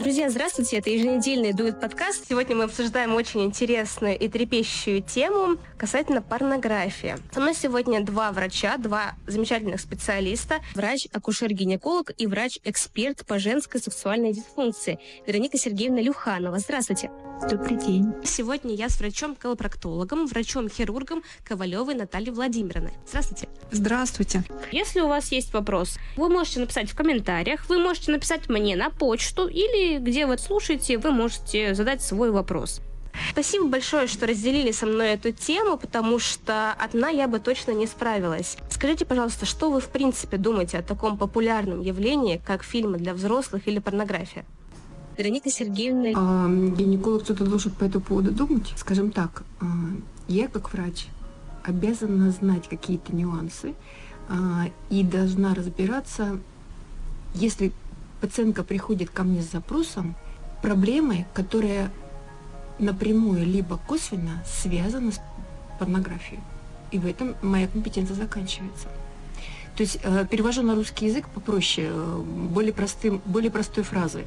Друзья, здравствуйте, это еженедельный дует подкаст. Сегодня мы обсуждаем очень интересную и трепещущую тему касательно порнографии. Со мной сегодня два врача, два замечательных специалиста. Врач-акушер-гинеколог и врач-эксперт по женской сексуальной дисфункции Вероника Сергеевна Люханова. Здравствуйте. Добрый день. Сегодня я с врачом-колопроктологом, врачом-хирургом Ковалевой Натальей Владимировной. Здравствуйте. Здравствуйте. Если у вас есть вопрос, вы можете написать в комментариях, вы можете написать мне на почту или где вы слушаете, вы можете задать свой вопрос. Спасибо большое, что разделили со мной эту тему, потому что одна я бы точно не справилась. Скажите, пожалуйста, что вы в принципе думаете о таком популярном явлении, как фильмы для взрослых или порнография? Вероника Сергеевна. А, гинеколог что-то должен по этому поводу думать. Скажем так, а, я как врач обязана знать какие-то нюансы а, и должна разбираться, если пациентка приходит ко мне с запросом проблемы, которая напрямую либо косвенно связана с порнографией. И в этом моя компетенция заканчивается. То есть э, перевожу на русский язык попроще, э, более, простым, более простой фразой.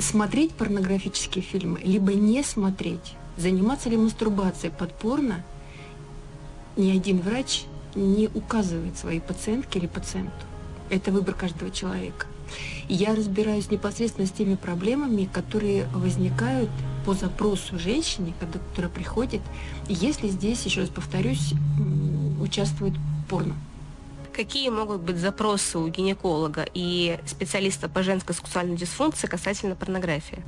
Смотреть порнографические фильмы, либо не смотреть, заниматься ли мастурбацией под порно, ни один врач не указывает своей пациентке или пациенту. Это выбор каждого человека. Я разбираюсь непосредственно с теми проблемами, которые возникают по запросу женщине, когда, которая приходит, если здесь, еще раз повторюсь, участвует порно. Какие могут быть запросы у гинеколога и специалиста по женской сексуальной дисфункции касательно порнографии?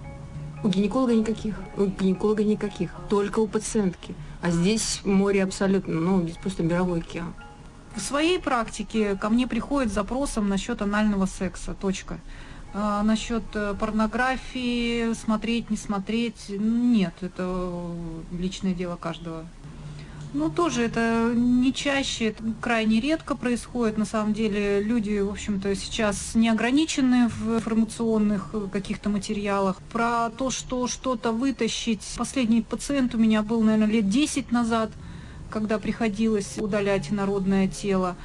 У гинеколога никаких. У гинеколога никаких. Только у пациентки. А здесь море абсолютно, ну, здесь просто мировой океан. В своей практике ко мне приходит с запросом насчет анального секса. Точка. А, насчет э, порнографии, смотреть, не смотреть, нет, это личное дело каждого. Ну, тоже это не чаще, это крайне редко происходит. На самом деле люди, в общем-то, сейчас не ограничены в информационных э, каких-то материалах. Про то, что что-то вытащить. Последний пациент у меня был, наверное, лет 10 назад – когда приходилось удалять инородное тело.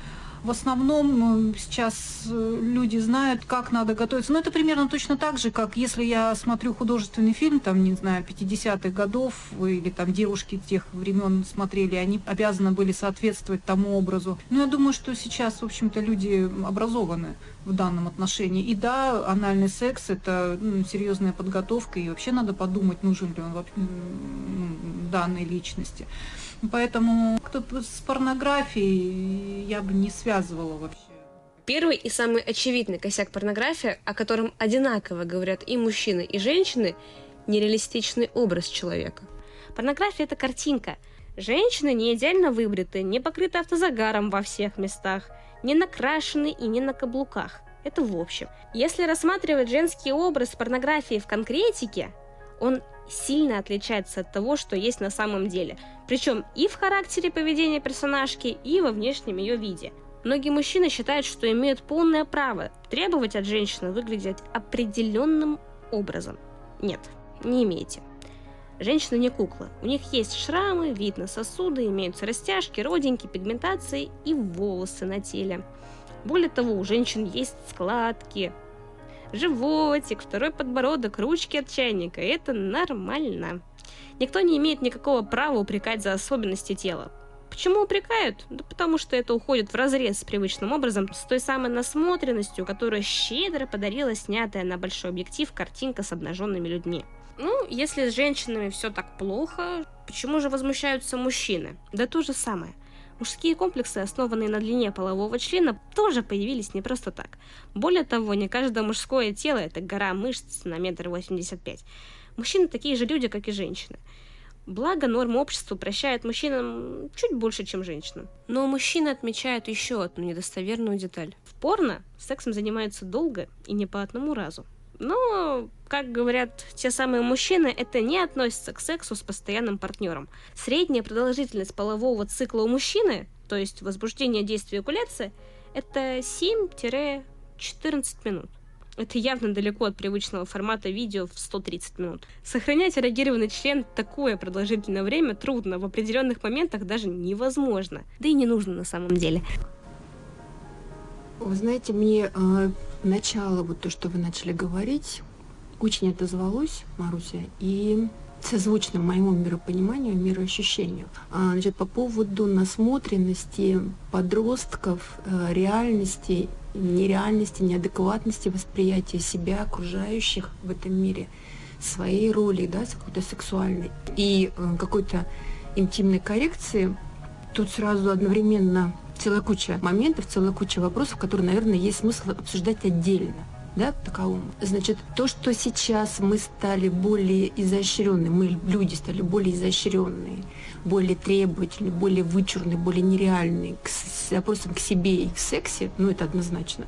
В основном сейчас э, люди знают, как надо готовиться. Но это примерно точно так же, как если я смотрю художественный фильм, там, не знаю, 50-х годов, или там девушки тех времен смотрели, они обязаны были соответствовать тому образу. Но я думаю, что сейчас, в общем-то, люди образованы в данном отношении. И да, анальный секс – это ну, серьезная подготовка, и вообще надо подумать, нужен ли он данной личности. Поэтому кто с порнографией я бы не связывала вообще. Первый и самый очевидный косяк порнографии, о котором одинаково говорят и мужчины, и женщины, нереалистичный образ человека. Порнография – это картинка. Женщины не идеально выбриты, не покрыты автозагаром во всех местах, не накрашены и не на каблуках. Это в общем. Если рассматривать женский образ порнографии в конкретике, он сильно отличается от того, что есть на самом деле. Причем и в характере поведения персонажки, и во внешнем ее виде. Многие мужчины считают, что имеют полное право требовать от женщины выглядеть определенным образом. Нет, не имеете. Женщины не куклы. У них есть шрамы, видно сосуды, имеются растяжки, родинки, пигментации и волосы на теле. Более того, у женщин есть складки, животик, второй подбородок, ручки от чайника. Это нормально. Никто не имеет никакого права упрекать за особенности тела. Почему упрекают? Да потому что это уходит в разрез с привычным образом, с той самой насмотренностью, которую щедро подарила снятая на большой объектив картинка с обнаженными людьми. Ну, если с женщинами все так плохо, почему же возмущаются мужчины? Да то же самое – Мужские комплексы, основанные на длине полового члена, тоже появились не просто так. Более того, не каждое мужское тело – это гора мышц на метр восемьдесят пять. Мужчины такие же люди, как и женщины. Благо, норма общества прощает мужчинам чуть больше, чем женщинам. Но мужчины отмечают еще одну недостоверную деталь. В порно сексом занимаются долго и не по одному разу. Но, как говорят те самые мужчины, это не относится к сексу с постоянным партнером. Средняя продолжительность полового цикла у мужчины, то есть возбуждение действия экуляции, это 7-14 минут. Это явно далеко от привычного формата видео в 130 минут. Сохранять эрогированный член такое продолжительное время трудно, в определенных моментах даже невозможно. Да и не нужно на самом деле. Вы знаете, мне э, начало, вот то, что вы начали говорить, очень отозвалось, Маруся, и созвучно моему миропониманию, мироощущению. А, значит, по поводу насмотренности подростков, э, реальности, нереальности, неадекватности восприятия себя, окружающих в этом мире, своей роли, да, какой-то сексуальной и э, какой-то интимной коррекции, тут сразу одновременно целая куча моментов, целая куча вопросов, которые, наверное, есть смысл обсуждать отдельно да, таковому. Значит, то, что сейчас мы стали более изощренные, мы, люди, стали более изощренные, более требовательные, более вычурные, более нереальные к, с вопросом к себе и к сексе, ну, это однозначно.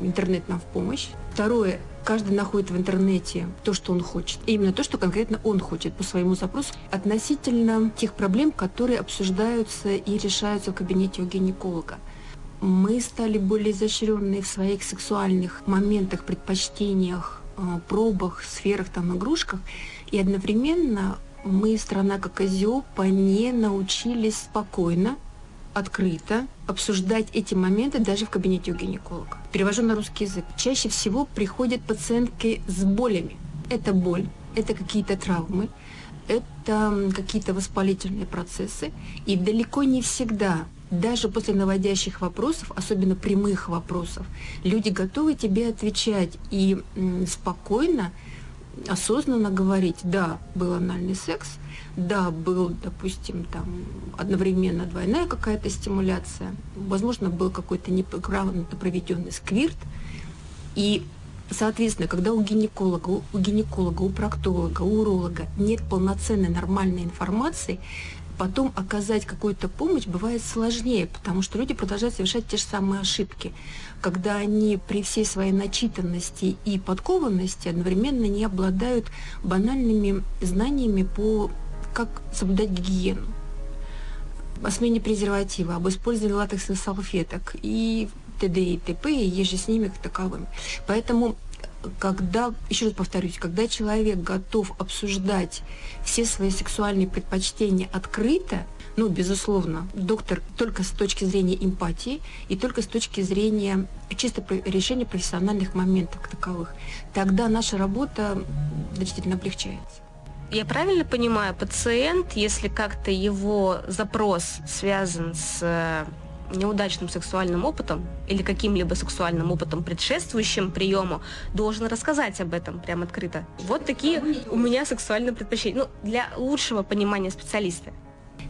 Интернет нам в помощь. Второе, каждый находит в интернете то, что он хочет. И именно то, что конкретно он хочет по своему запросу относительно тех проблем, которые обсуждаются и решаются в кабинете у гинеколога мы стали более изощренные в своих сексуальных моментах, предпочтениях, э, пробах, сферах, там, игрушках. И одновременно мы, страна как Азиопа, не научились спокойно, открыто обсуждать эти моменты даже в кабинете у гинеколога. Перевожу на русский язык. Чаще всего приходят пациентки с болями. Это боль, это какие-то травмы, это какие-то воспалительные процессы. И далеко не всегда даже после наводящих вопросов, особенно прямых вопросов, люди готовы тебе отвечать и спокойно, осознанно говорить, да, был анальный секс, да, был, допустим, там одновременно двойная какая-то стимуляция, возможно, был какой-то неправильно проведенный сквирт, и Соответственно, когда у гинеколога, у гинеколога, у проктолога, у уролога нет полноценной нормальной информации, потом оказать какую-то помощь бывает сложнее, потому что люди продолжают совершать те же самые ошибки, когда они при всей своей начитанности и подкованности одновременно не обладают банальными знаниями по как соблюдать гигиену о смене презерватива, об использовании латексных салфеток и т.д. и т.п. и еже с ними как таковым. Поэтому когда, еще раз повторюсь, когда человек готов обсуждать все свои сексуальные предпочтения открыто, ну, безусловно, доктор только с точки зрения эмпатии и только с точки зрения чисто решения профессиональных моментов таковых, тогда наша работа значительно облегчается. Я правильно понимаю, пациент, если как-то его запрос связан с неудачным сексуальным опытом или каким-либо сексуальным опытом, предшествующим приему, должен рассказать об этом прям открыто. Вот такие у меня сексуальные предпочтения. Ну, для лучшего понимания специалиста.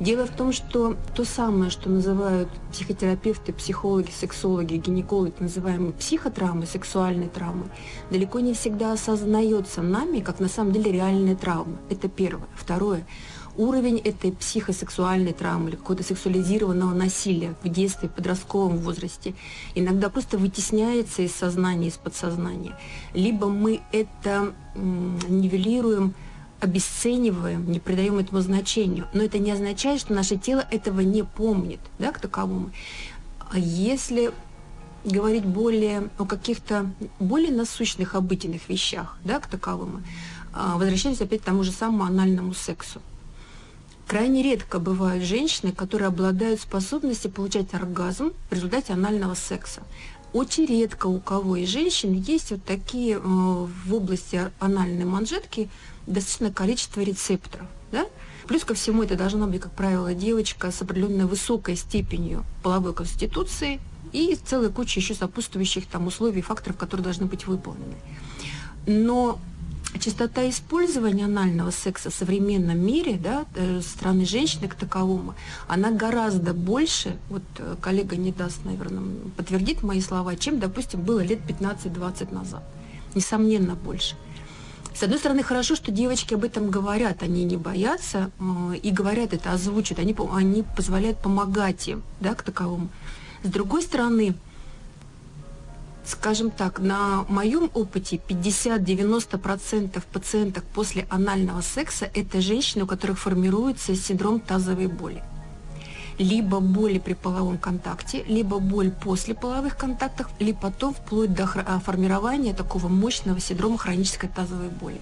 Дело в том, что то самое, что называют психотерапевты, психологи, сексологи, гинекологи, называемые психотравмы, сексуальные травмы, далеко не всегда осознается нами, как на самом деле реальная травма. Это первое. Второе уровень этой психосексуальной травмы или какого-то сексуализированного насилия в детстве, в подростковом возрасте иногда просто вытесняется из сознания, из подсознания. Либо мы это нивелируем, обесцениваем, не придаем этому значению. Но это не означает, что наше тело этого не помнит, да, к таковому. А если говорить более о каких-то более насущных, обыденных вещах, да, к таковому, а, возвращаемся опять к тому же самому анальному сексу. Крайне редко бывают женщины, которые обладают способностью получать оргазм в результате анального секса. Очень редко у кого из женщин есть вот такие э, в области анальной манжетки достаточное количество рецепторов. Да? Плюс ко всему это должна быть, как правило, девочка с определенной высокой степенью половой конституции и целая куча еще сопутствующих там условий факторов, которые должны быть выполнены. Но частота использования анального секса в современном мире, да, э, страны женщины к таковому, она гораздо больше, вот э, коллега не даст, наверное, подтвердит мои слова, чем, допустим, было лет 15-20 назад. Несомненно, больше. С одной стороны, хорошо, что девочки об этом говорят, они не боятся э, и говорят это, озвучат, они, они позволяют помогать им, да, к таковому. С другой стороны, скажем так, на моем опыте 50-90% пациенток после анального секса – это женщины, у которых формируется синдром тазовой боли. Либо боли при половом контакте, либо боль после половых контактов, либо потом вплоть до а, формирования такого мощного синдрома хронической тазовой боли.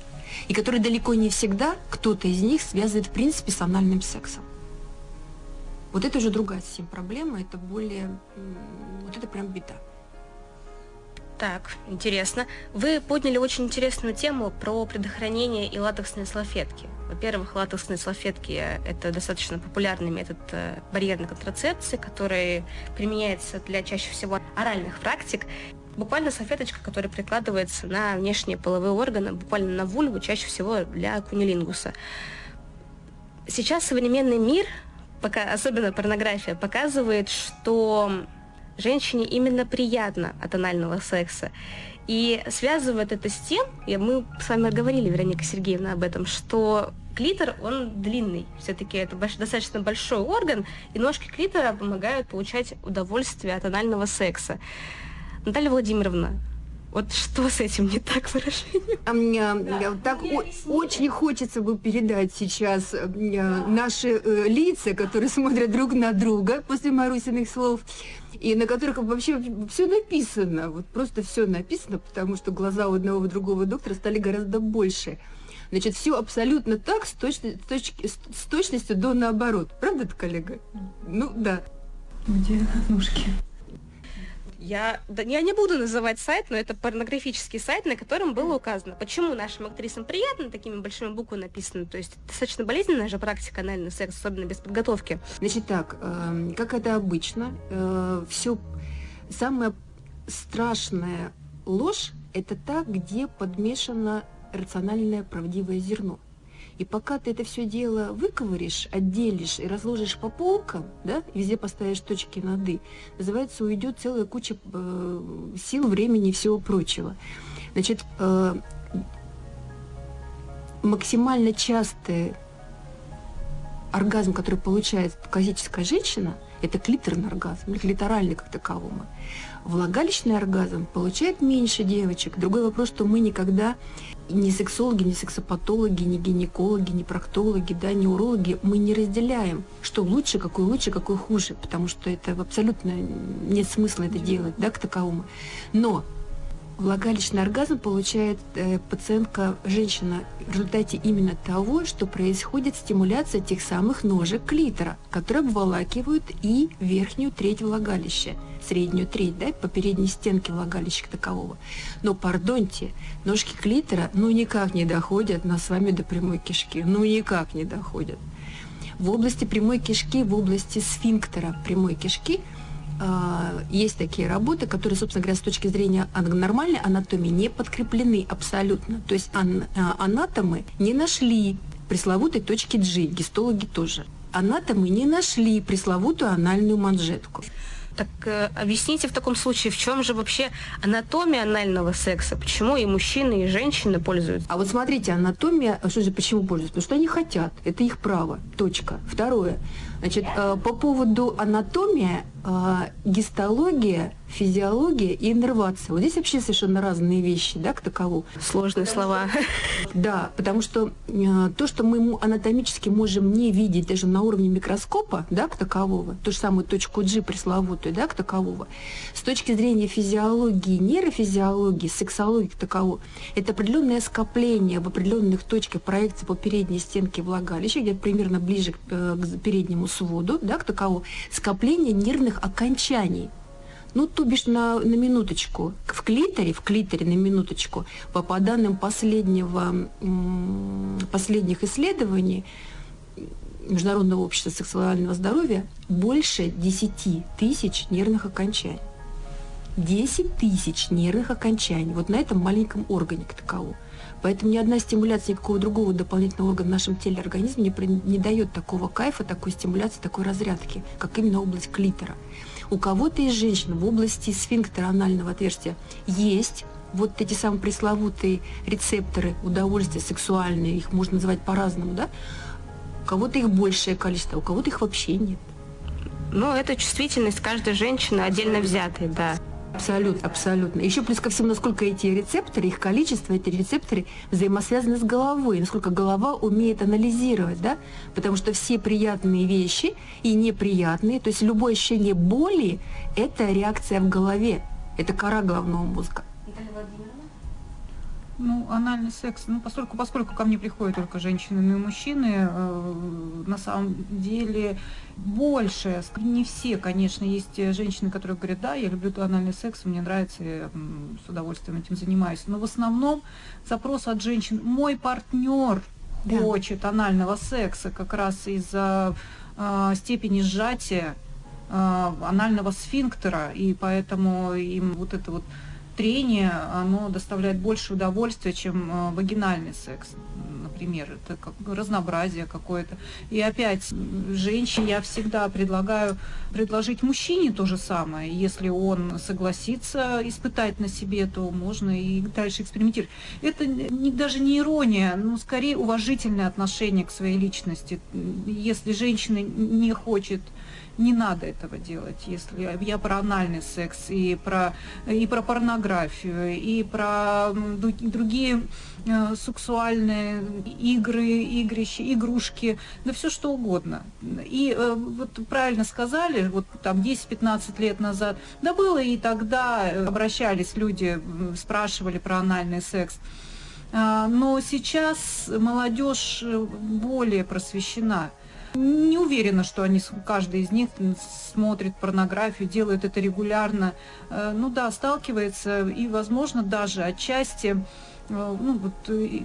И который далеко не всегда кто-то из них связывает в принципе с анальным сексом. Вот это уже другая совсем проблема, это более, вот это прям беда. Так, интересно. Вы подняли очень интересную тему про предохранение и латексные салфетки. Во-первых, латексные салфетки – это достаточно популярный метод э, барьерной контрацепции, который применяется для чаще всего оральных практик. Буквально салфеточка, которая прикладывается на внешние половые органы, буквально на вульву, чаще всего для кунилингуса. Сейчас современный мир, пока, особенно порнография, показывает, что женщине именно приятно от анального секса. И связывает это с тем, и мы с вами говорили, Вероника Сергеевна, об этом, что клитор, он длинный. Все-таки это больш, достаточно большой орган, и ножки клитора помогают получать удовольствие от анального секса. Наталья Владимировна, вот что с этим не так выражение? А мне так о- очень хочется бы передать сейчас э, наши э, лица, которые смотрят друг на друга после Марусиных слов, и на которых вообще все написано, вот просто все написано, потому что глаза у одного и другого доктора стали гораздо больше. Значит, все абсолютно так, с, точно, с, точки, с точностью до наоборот. Правда, коллега? Ну, да. Где ножки? Я, да, я не буду называть сайт, но это порнографический сайт, на котором было указано, почему нашим актрисам приятно, такими большими буквами написано. То есть достаточно болезненная же практика анальный секс, особенно без подготовки. Значит так, э, как это обычно, э, все самая страшная ложь это та, где подмешано рациональное правдивое зерно. И пока ты это все дело выковыришь, отделишь и разложишь по полкам, да, везде поставишь точки над «и», называется, уйдет целая куча э, сил, времени и всего прочего. Значит, э, максимально частый оргазм, который получает классическая женщина, это клиторный оргазм, или клиторальный как таковому. Влагалищный оргазм получает меньше девочек. Другой вопрос, что мы никогда ни сексологи, ни сексопатологи, ни гинекологи, ни проктологи, да, ни урологи, мы не разделяем, что лучше, какой лучше, какой хуже, потому что это абсолютно нет смысла это делать, да, к таковому. Но влагалищный оргазм получает э, пациентка, женщина, в результате именно того, что происходит стимуляция тех самых ножек клитора, которые обволакивают и верхнюю треть влагалища, среднюю треть, да, по передней стенке влагалища такового. Но, пардоньте, ножки клитора ну никак не доходят нас с вами до прямой кишки, ну никак не доходят. В области прямой кишки, в области сфинктера прямой кишки – есть такие работы, которые, собственно говоря, с точки зрения нормальной анатомии не подкреплены абсолютно. То есть а, анатомы не нашли пресловутой точки G, гистологи тоже. Анатомы не нашли пресловутую анальную манжетку. Так э, объясните в таком случае, в чем же вообще анатомия анального секса? Почему и мужчины, и женщины пользуются? А вот смотрите, анатомия, что же, почему пользуются? Потому что они хотят, это их право, точка. Второе, значит, э, по поводу анатомии, э, гистология физиология и иннервация. Вот здесь вообще совершенно разные вещи, да, к такову. Сложные слова. Да, потому что э, то, что мы анатомически можем не видеть даже на уровне микроскопа, да, к такового, ту же самую точку G пресловутую, да, к такового, с точки зрения физиологии, нейрофизиологии, сексологии к таковому, это определенное скопление в определенных точках проекции по передней стенке влагалища, где примерно ближе к, э, к переднему своду, да, к таковому, скопление нервных окончаний ну, то бишь на, на минуточку. В клиторе, в клиторе на минуточку, по, по данным последнего, последних исследований Международного общества сексуального здоровья, больше 10 тысяч нервных окончаний. 10 тысяч нервных окончаний вот на этом маленьком органе к таковому. Поэтому ни одна стимуляция никакого другого дополнительного органа в нашем теле организме не, не дает такого кайфа, такой стимуляции, такой разрядки, как именно область клитора. У кого-то из женщин в области сфинктера анального отверстия есть вот эти самые пресловутые рецепторы удовольствия сексуальные, их можно называть по-разному, да? У кого-то их большее количество, у кого-то их вообще нет. Ну, это чувствительность каждой женщины отдельно взятой, да. Абсолютно, абсолютно. Еще плюс ко всему, насколько эти рецепторы, их количество, эти рецепторы взаимосвязаны с головой, насколько голова умеет анализировать, да? Потому что все приятные вещи и неприятные, то есть любое ощущение боли – это реакция в голове, это кора головного мозга. Ну, анальный секс, ну, поскольку, поскольку ко мне приходят только женщины, но и мужчины, э, на самом деле больше, не все, конечно, есть женщины, которые говорят, да, я люблю анальный секс, мне нравится, я с удовольствием этим занимаюсь, но в основном запрос от женщин, мой партнер да. хочет анального секса как раз из-за э, степени сжатия э, анального сфинктера, и поэтому им вот это вот трение, оно доставляет больше удовольствия, чем э, вагинальный секс, например. Это как разнообразие какое-то. И опять, женщине я всегда предлагаю предложить мужчине то же самое. Если он согласится испытать на себе, то можно и дальше экспериментировать. Это не, даже не ирония, но скорее уважительное отношение к своей личности. Если женщина не хочет не надо этого делать. Если я про анальный секс, и про, и про порнографию, и про другие э, сексуальные игры, игрища, игрушки, да все что угодно. И э, вот правильно сказали, вот там 10-15 лет назад, да было и тогда, э, обращались люди, спрашивали про анальный секс. А, но сейчас молодежь более просвещена. Не уверена, что они, каждый из них смотрит порнографию, делает это регулярно. Э, ну да, сталкивается и, возможно, даже отчасти ну, вот, э,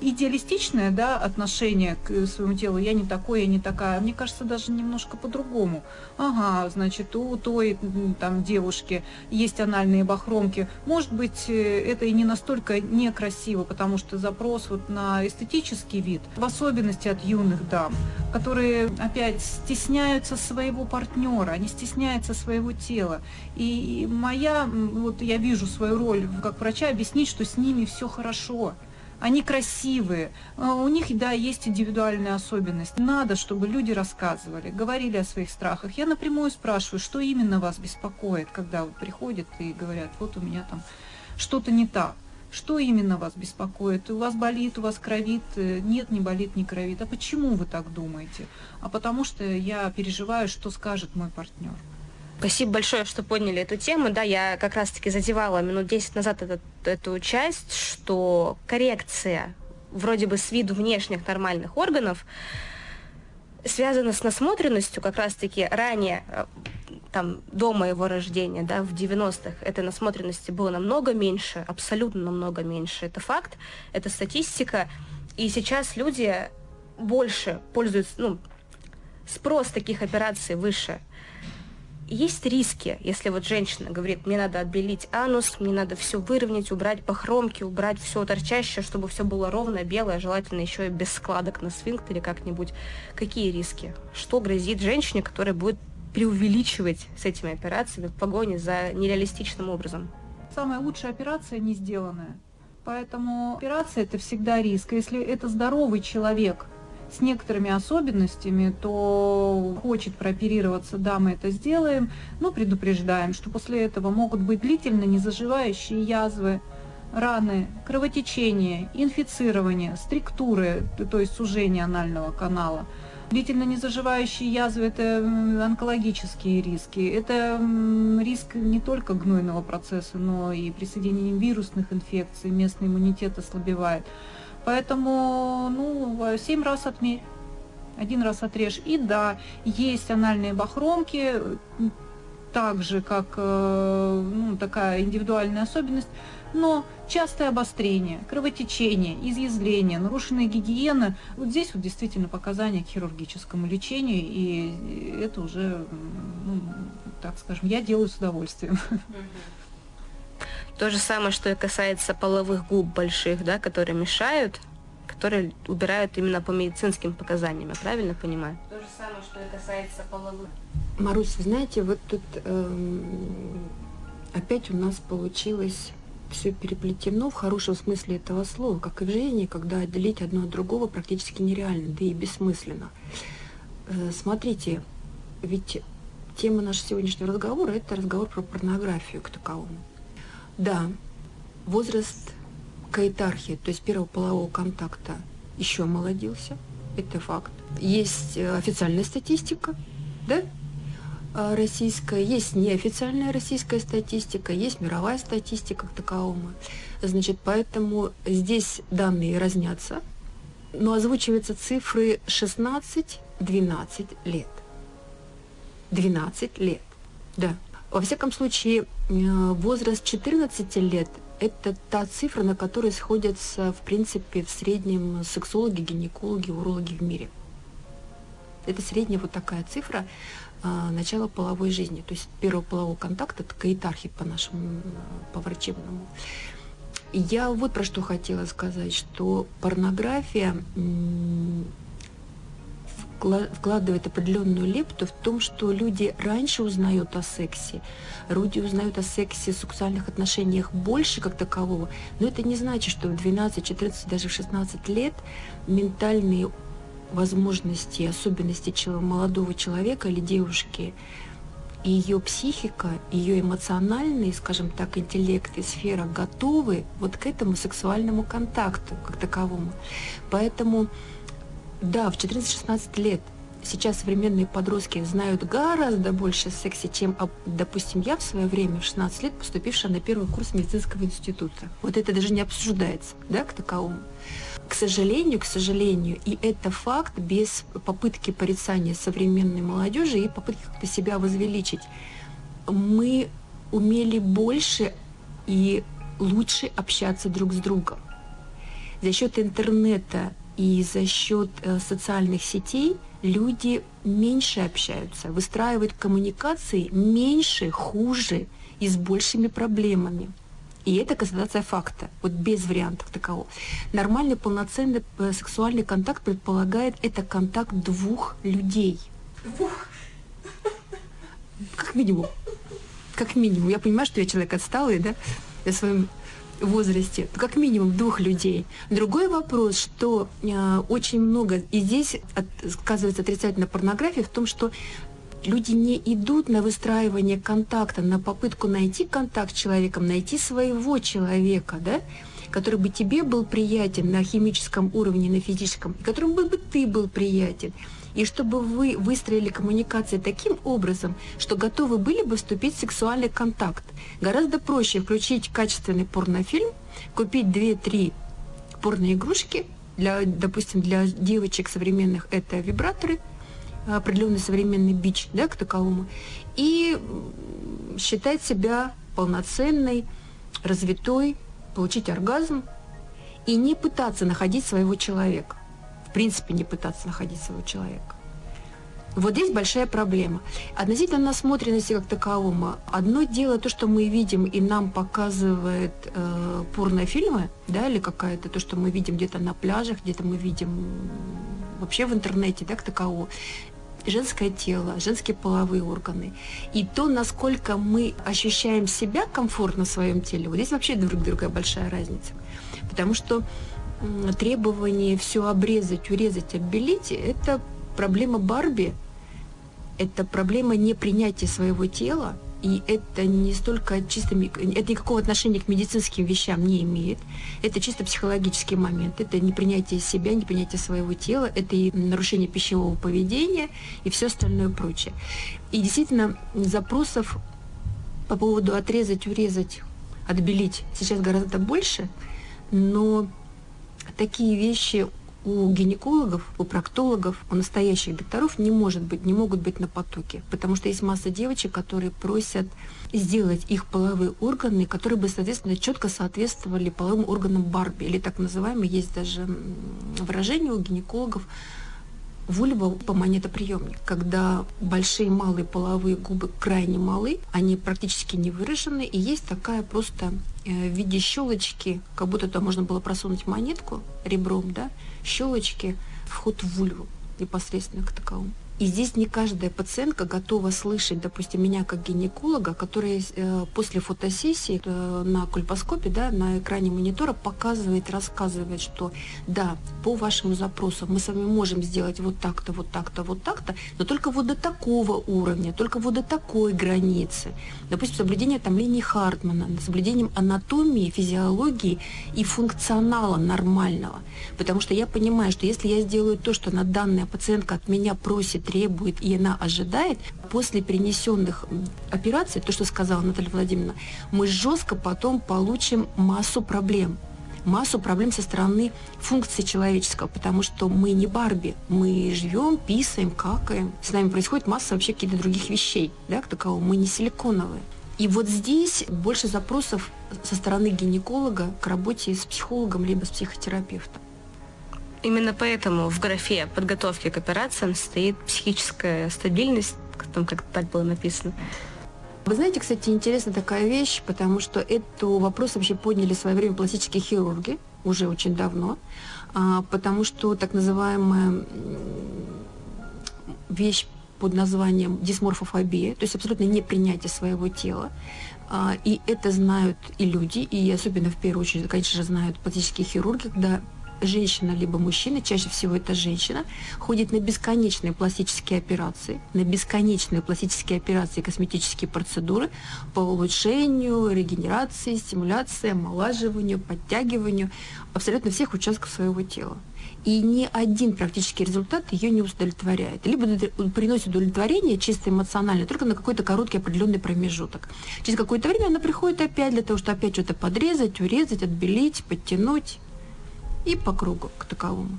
идеалистичное да, отношение к своему телу, я не такой, я не такая, мне кажется, даже немножко по-другому. Ага, значит, у той там девушки есть анальные бахромки. Может быть, э, это и не настолько некрасиво, потому что запрос вот на эстетический вид, в особенности от юных дам, которые опять стесняются своего партнера, они стесняются своего тела. И моя, вот я вижу свою роль как врача, объяснить, что с ними все хорошо. Они красивые, а у них, да, есть индивидуальная особенность. Надо, чтобы люди рассказывали, говорили о своих страхах. Я напрямую спрашиваю, что именно вас беспокоит, когда вот приходят и говорят, вот у меня там что-то не так. Что именно вас беспокоит? У вас болит, у вас кровит? Нет, не болит, не кровит. А почему вы так думаете? А потому что я переживаю, что скажет мой партнер. Спасибо большое, что подняли эту тему. Да, я как раз-таки задевала минут 10 назад этот, эту часть, что коррекция вроде бы с виду внешних нормальных органов связана с насмотренностью, как раз-таки ранее, э, там, до моего рождения, да, в 90-х, этой насмотренности было намного меньше, абсолютно намного меньше. Это факт, это статистика. И сейчас люди больше пользуются, ну, спрос таких операций выше – есть риски, если вот женщина говорит, мне надо отбелить анус, мне надо все выровнять, убрать похромки, убрать все торчащее, чтобы все было ровно, белое, желательно еще и без складок на сфинктере как-нибудь. Какие риски? Что грозит женщине, которая будет преувеличивать с этими операциями в погоне за нереалистичным образом? Самая лучшая операция не сделанная. Поэтому операция это всегда риск. Если это здоровый человек, с некоторыми особенностями, то хочет прооперироваться, да, мы это сделаем, но предупреждаем, что после этого могут быть длительно незаживающие язвы, раны, кровотечение, инфицирование, структуры, то есть сужение анального канала. Длительно незаживающие язвы – это онкологические риски. Это риск не только гнойного процесса, но и присоединением вирусных инфекций, местный иммунитет ослабевает. Поэтому, ну, семь раз отмерь, один раз отрежь. И да, есть анальные бахромки, так же, как э, ну, такая индивидуальная особенность, но частое обострение, кровотечение, изъязвление, нарушенная гигиена, вот здесь вот действительно показания к хирургическому лечению, и это уже, ну, так скажем, я делаю с удовольствием. То же самое, что и касается половых губ больших, да, которые мешают, которые убирают именно по медицинским показаниям, я правильно понимаю? То же самое, что и касается половых. Марусь, знаете, вот тут эм, опять у нас получилось все переплетено в хорошем смысле этого слова, как и в жизни, когда отделить одно от другого практически нереально, да и бессмысленно. Э, смотрите, ведь тема нашего сегодняшнего разговора – это разговор про порнографию к таковому. Да, возраст каэтархии, то есть первого полового контакта, еще молодился. Это факт. Есть э, официальная статистика, да? а, российская, есть неофициальная российская статистика, есть мировая статистика как таковая. Значит, поэтому здесь данные разнятся, но озвучиваются цифры 16-12 лет. 12 лет, да. Во всяком случае, э, возраст 14 лет – это та цифра, на которой сходятся, в принципе, в среднем сексологи, гинекологи, урологи в мире. Это средняя вот такая цифра а, начала половой жизни, то есть первого полового контакта, это каитархи по нашему, по врачебному. Я вот про что хотела сказать, что порнография вкладывает определенную лепту в том, что люди раньше узнают о сексе, люди узнают о сексе, сексуальных отношениях больше как такового, но это не значит, что в 12, 14, даже в 16 лет ментальные возможности, особенности молодого человека или девушки, ее психика, ее эмоциональный, скажем так, интеллект и сфера готовы вот к этому сексуальному контакту как таковому. Поэтому да, в 14-16 лет сейчас современные подростки знают гораздо больше о сексе, чем, допустим, я в свое время, в 16 лет, поступившая на первый курс медицинского института. Вот это даже не обсуждается, да, к таковому. К сожалению, к сожалению, и это факт без попытки порицания современной молодежи и попытки как-то себя возвеличить. Мы умели больше и лучше общаться друг с другом. За счет интернета и за счет э, социальных сетей люди меньше общаются, выстраивают коммуникации меньше, хуже и с большими проблемами. И это констатация факта, вот без вариантов такового. Нормальный полноценный э, сексуальный контакт предполагает это контакт двух людей. Двух? Как минимум. Как минимум. Я понимаю, что я человек отсталый, да, я своем возрасте, как минимум двух людей. Другой вопрос, что э, очень много, и здесь от, сказывается отрицательная порнография в том, что люди не идут на выстраивание контакта, на попытку найти контакт с человеком, найти своего человека, да, который бы тебе был приятен на химическом уровне, на физическом, и которым бы, бы ты был приятен и чтобы вы выстроили коммуникации таким образом, что готовы были бы вступить в сексуальный контакт. Гораздо проще включить качественный порнофильм, купить 2-3 порноигрушки, для, допустим, для девочек современных это вибраторы, определенный современный бич да, к таковому, и считать себя полноценной, развитой, получить оргазм и не пытаться находить своего человека принципе не пытаться находить своего человека. Вот здесь большая проблема. Относительно насмотренности как таковому, одно дело то, что мы видим и нам показывает э, порнофильмы, да, или какая-то то, что мы видим где-то на пляжах, где-то мы видим вообще в интернете, да, к таковому женское тело, женские половые органы. И то, насколько мы ощущаем себя комфортно в своем теле, вот здесь вообще друг другая большая разница. Потому что требование все обрезать, урезать, обелить, это проблема Барби, это проблема непринятия своего тела, и это не столько чисто, это никакого отношения к медицинским вещам не имеет. Это чисто психологический момент. Это непринятие себя, непринятие своего тела, это и нарушение пищевого поведения и все остальное прочее. И действительно запросов по поводу отрезать, урезать, отбелить сейчас гораздо больше, но такие вещи у гинекологов, у проктологов, у настоящих докторов не может быть, не могут быть на потоке, потому что есть масса девочек, которые просят сделать их половые органы, которые бы, соответственно, четко соответствовали половым органам Барби, или так называемые, есть даже выражение у гинекологов Вульва по монетоприемник, когда большие малые половые губы крайне малы, они практически не выражены, и есть такая просто э, в виде щелочки, как будто туда можно было просунуть монетку ребром, да, щелочки, вход в вульву непосредственно к таковому. И здесь не каждая пациентка готова слышать, допустим, меня как гинеколога, который э, после фотосессии э, на кульпоскопе, да, на экране монитора показывает, рассказывает, что да, по вашему запросу мы с вами можем сделать вот так-то, вот так-то, вот так-то, но только вот до такого уровня, только вот до такой границы. Допустим, соблюдение там линии Хартмана, соблюдением анатомии, физиологии и функционала нормального. Потому что я понимаю, что если я сделаю то, что на данная пациентка от меня просит требует и она ожидает, после перенесенных операций, то, что сказала Наталья Владимировна, мы жестко потом получим массу проблем массу проблем со стороны функции человеческого, потому что мы не Барби, мы живем, писаем, какаем, с нами происходит масса вообще каких-то других вещей, да, к таковому, мы не силиконовые. И вот здесь больше запросов со стороны гинеколога к работе с психологом либо с психотерапевтом. Именно поэтому в графе подготовки к операциям стоит психическая стабильность, там как так было написано. Вы знаете, кстати, интересная такая вещь, потому что эту вопрос вообще подняли в свое время пластические хирурги уже очень давно, а, потому что так называемая вещь под названием дисморфофобия, то есть абсолютно непринятие своего тела. А, и это знают и люди, и особенно в первую очередь, конечно же, знают пластические хирурги, когда женщина либо мужчина, чаще всего это женщина, ходит на бесконечные пластические операции, на бесконечные пластические операции, косметические процедуры по улучшению, регенерации, стимуляции, омолаживанию, подтягиванию абсолютно всех участков своего тела. И ни один практический результат ее не удовлетворяет. Либо приносит удовлетворение чисто эмоционально, только на какой-то короткий определенный промежуток. Через какое-то время она приходит опять для того, чтобы опять что-то подрезать, урезать, отбелить, подтянуть и по кругу к таковому.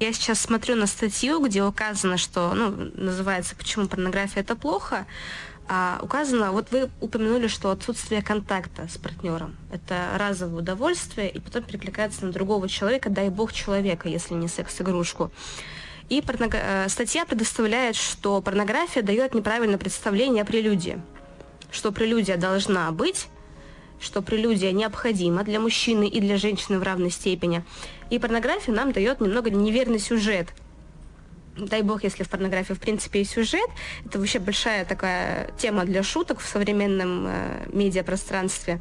Я сейчас смотрю на статью, где указано, что, ну, называется «Почему порнография это плохо?», а указано, вот вы упомянули, что отсутствие контакта с партнером – это разовое удовольствие, и потом перекликается на другого человека, дай бог человека, если не секс-игрушку. И порног... Э, статья предоставляет, что порнография дает неправильное представление о прелюдии, что прелюдия должна быть, что прелюдия необходима для мужчины и для женщины в равной степени. И порнография нам дает немного неверный сюжет. Дай бог, если в порнографии в принципе есть сюжет. Это вообще большая такая тема для шуток в современном э, медиапространстве.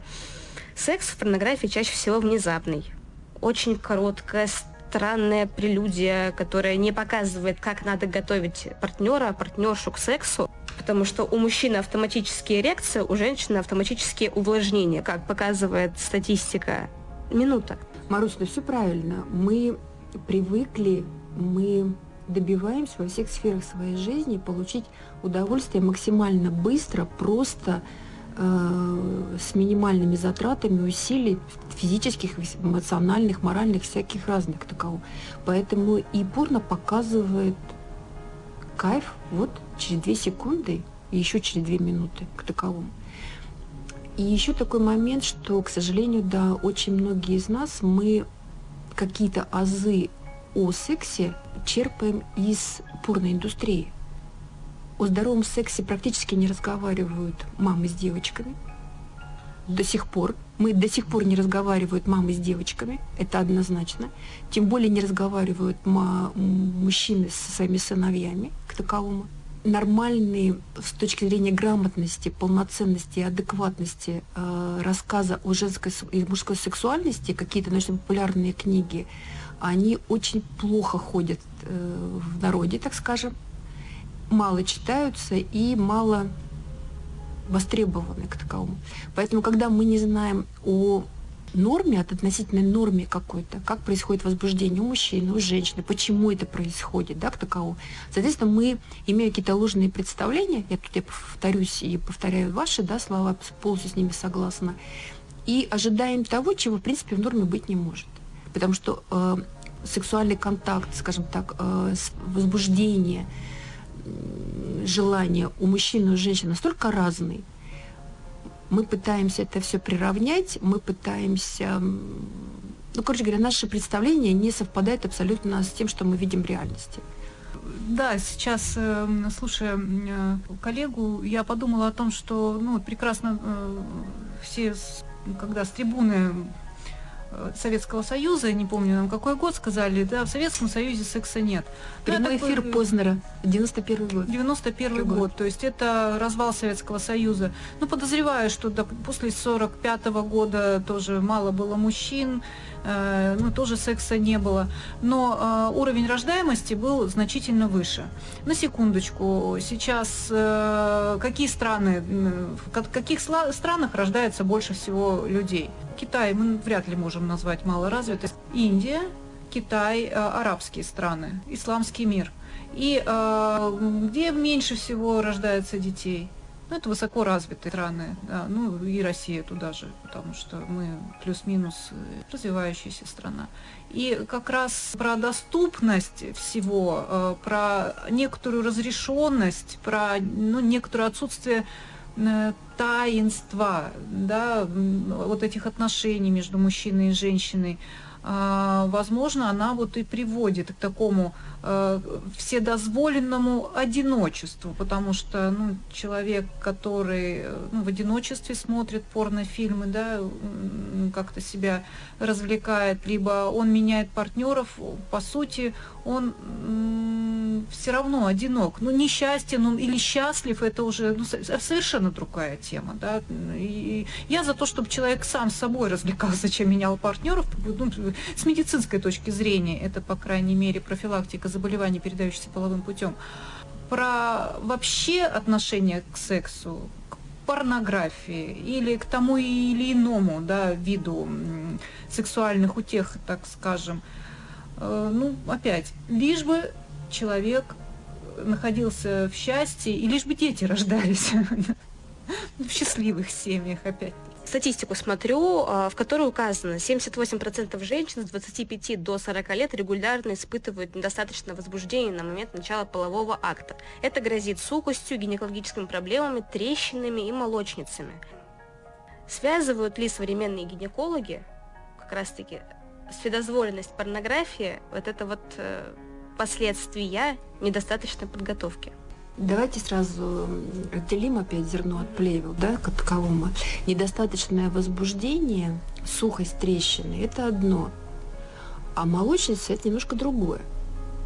Секс в порнографии чаще всего внезапный. Очень короткая, странная прелюдия, которая не показывает, как надо готовить партнера, партнершу к сексу потому что у мужчины автоматические эрекции, у женщины автоматические увлажнения, как показывает статистика. Минута. Марусь, ну все правильно. Мы привыкли, мы добиваемся во всех сферах своей жизни получить удовольствие максимально быстро, просто э, с минимальными затратами усилий физических, эмоциональных, моральных, всяких разных таковых. Поэтому и порно показывает кайф вот через 2 секунды и еще через 2 минуты к таковому. И еще такой момент, что, к сожалению, да, очень многие из нас, мы какие-то азы о сексе черпаем из порноиндустрии. О здоровом сексе практически не разговаривают мамы с девочками. До сих пор. Мы до сих пор не разговаривают мамы с девочками, это однозначно. Тем более не разговаривают мужчины со своими сыновьями к таковому нормальные с точки зрения грамотности, полноценности и адекватности э, рассказа о женской и мужской сексуальности, какие-то наши популярные книги, они очень плохо ходят э, в народе, так скажем, мало читаются и мало востребованы к таковому. Поэтому, когда мы не знаем о норме, от относительной норме какой-то, как происходит возбуждение у мужчины, у женщины, почему это происходит, да, к таковому. Соответственно, мы, имея какие-то ложные представления, я тут я повторюсь и повторяю ваши да, слова, полностью с ними согласна, и ожидаем того, чего, в принципе, в норме быть не может. Потому что э, сексуальный контакт, скажем так, э, возбуждение, желание у мужчины и у женщины настолько разный, мы пытаемся это все приравнять, мы пытаемся... Ну, короче говоря, наше представление не совпадает абсолютно с тем, что мы видим в реальности. Да, сейчас, э, слушая э, коллегу, я подумала о том, что ну, прекрасно э, все, когда с трибуны Советского Союза, не помню нам какой год, сказали, да, в Советском Союзе секса нет. Прямой ну, эфир Познера, 91 год. 91 год. год, то есть это развал Советского Союза. Ну, подозреваю, что да, после 45 -го года тоже мало было мужчин, э, ну, тоже секса не было. Но э, уровень рождаемости был значительно выше. На секундочку, сейчас э, какие страны, в каких странах рождается больше всего людей? Китай мы вряд ли можем назвать малоразвитой. Индия, Китай, арабские страны, исламский мир. И где меньше всего рождается детей? Ну, это высоко развитые страны, да, ну и Россия туда же, потому что мы плюс-минус развивающаяся страна. И как раз про доступность всего, про некоторую разрешенность, про ну, некоторое отсутствие Э, таинства, да, вот этих отношений между мужчиной и женщиной, а, возможно, она вот и приводит к такому э, вседозволенному одиночеству, потому что ну, человек, который э, ну, в одиночестве смотрит порнофильмы, да, как-то себя развлекает, либо он меняет партнеров, по сути, он все равно одинок. Ну, несчастен он или счастлив, это уже ну, совершенно другая тема. Да? И я за то, чтобы человек сам с собой развлекался, чем менял партнеров. Ну, с медицинской точки зрения, это, по крайней мере, профилактика заболеваний, передающихся половым путем. Про вообще отношение к сексу, к порнографии или к тому или иному да, виду сексуальных утех, так скажем, э, ну, опять, лишь бы человек находился в счастье, и лишь бы дети рождались в счастливых семьях опять. Статистику смотрю, а, в которой указано, 78% женщин с 25 до 40 лет регулярно испытывают недостаточное возбуждение на момент начала полового акта. Это грозит сухостью, гинекологическими проблемами, трещинами и молочницами. Связывают ли современные гинекологи как раз-таки вседозволенность порнографии, вот это вот э, последствия недостаточной подготовки. Давайте сразу отделим опять зерно от плевел, да, к таковому. Недостаточное возбуждение, сухость трещины – это одно, а молочница – это немножко другое.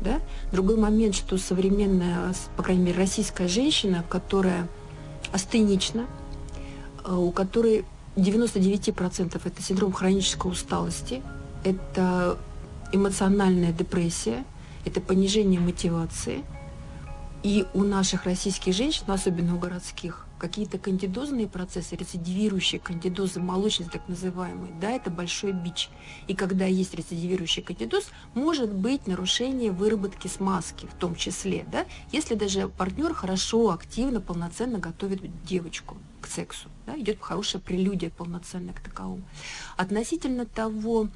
Да? Другой момент, что современная, по крайней мере, российская женщина, которая астенична, э, у которой 99% это синдром хронической усталости, это эмоциональная депрессия – это понижение мотивации. И у наших российских женщин, особенно у городских, какие-то кандидозные процессы, рецидивирующие кандидозы, молочницы так называемые, да, это большой бич. И когда есть рецидивирующий кандидоз, может быть нарушение выработки смазки в том числе, да, если даже партнер хорошо, активно, полноценно готовит девочку к сексу, да, идет хорошая прелюдия полноценная к таковому. Относительно того,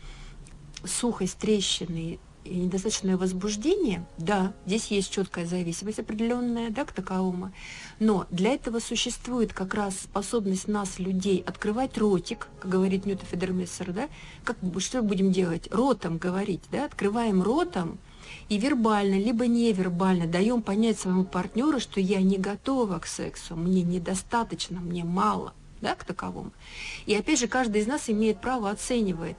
сухость, трещины, и недостаточное возбуждение, да, здесь есть четкая зависимость определенная, да, к таковому, но для этого существует как раз способность нас, людей, открывать ротик, как говорит Ньюта Федермессер, да, как, что будем делать? Ротом говорить, да, открываем ротом, и вербально, либо невербально даем понять своему партнеру, что я не готова к сексу, мне недостаточно, мне мало, да, к таковому. И опять же, каждый из нас имеет право оценивать,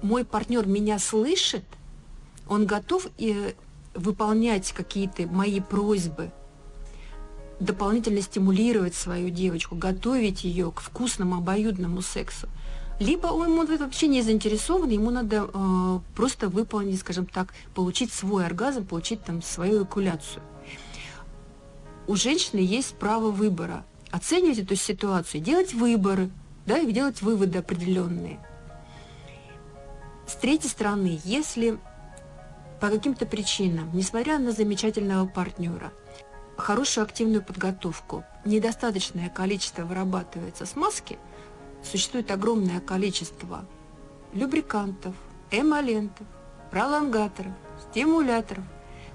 мой партнер меня слышит – он готов и выполнять какие-то мои просьбы, дополнительно стимулировать свою девочку, готовить ее к вкусному, обоюдному сексу. Либо он, он вообще не заинтересован, ему надо э, просто выполнить, скажем так, получить свой оргазм, получить там свою экуляцию. У женщины есть право выбора. Оценивать эту ситуацию, делать выборы, да, и делать выводы определенные. С третьей стороны, если по каким-то причинам, несмотря на замечательного партнера, хорошую активную подготовку, недостаточное количество вырабатывается смазки, существует огромное количество любрикантов, эмолентов, пролонгаторов, стимуляторов,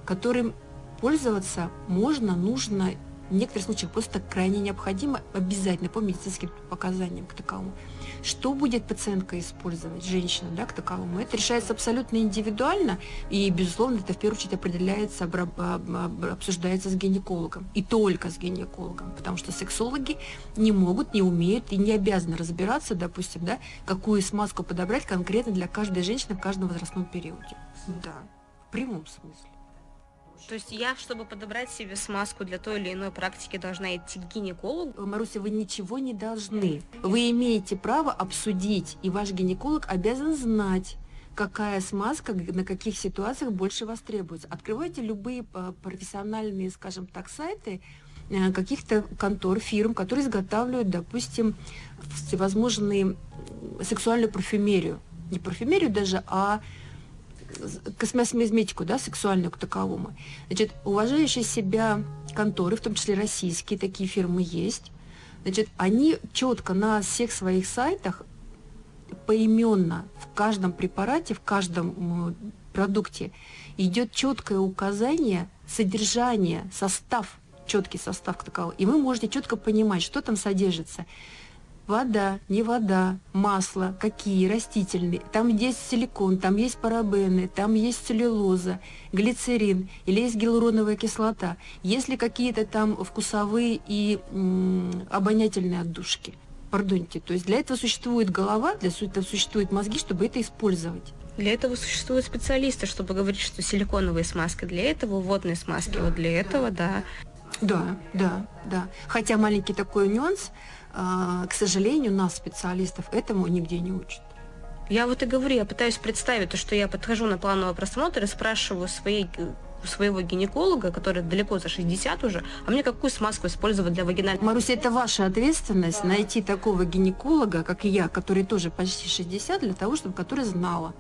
которым пользоваться можно, нужно, в некоторых случаях просто крайне необходимо, обязательно по медицинским показаниям к таковому. Что будет пациентка использовать, женщина, да, к таковому? Это решается абсолютно индивидуально, и, безусловно, это в первую очередь определяется, обсуждается с гинекологом, и только с гинекологом, потому что сексологи не могут, не умеют и не обязаны разбираться, допустим, да, какую смазку подобрать конкретно для каждой женщины в каждом возрастном периоде. Да, в прямом смысле. То есть я, чтобы подобрать себе смазку для той или иной практики, должна идти к гинекологу? Маруся, вы ничего не должны. Вы имеете право обсудить, и ваш гинеколог обязан знать, какая смазка на каких ситуациях больше востребуется. Открывайте любые э, профессиональные, скажем так, сайты э, каких-то контор, фирм, которые изготавливают, допустим, всевозможные сексуальную парфюмерию. Не парфюмерию даже, а космосмизметику, да, сексуальную к таковому. Значит, уважающие себя конторы, в том числе российские, такие фирмы есть, значит, они четко на всех своих сайтах поименно в каждом препарате, в каждом продукте идет четкое указание содержания, состав, четкий состав такового. И вы можете четко понимать, что там содержится вода, не вода, масло, какие, растительные. Там есть силикон, там есть парабены, там есть целлюлоза, глицерин или есть гиалуроновая кислота. Есть ли какие-то там вкусовые и м, обонятельные отдушки? Пардоньте, то есть для этого существует голова, для этого существуют мозги, чтобы это использовать. Для этого существуют специалисты, чтобы говорить, что силиконовые смазки для этого, водные смазки да, вот для этого, да. Да, да, да. Хотя маленький такой нюанс – к сожалению, нас, специалистов, этому нигде не учат. Я вот и говорю, я пытаюсь представить то, что я подхожу на плановый просмотр и спрашиваю своей своего гинеколога, который далеко за 60 уже, а мне какую смазку использовать для вагинального... Маруся, это ваша ответственность да. найти такого гинеколога, как и я, который тоже почти 60, для того, чтобы который знала,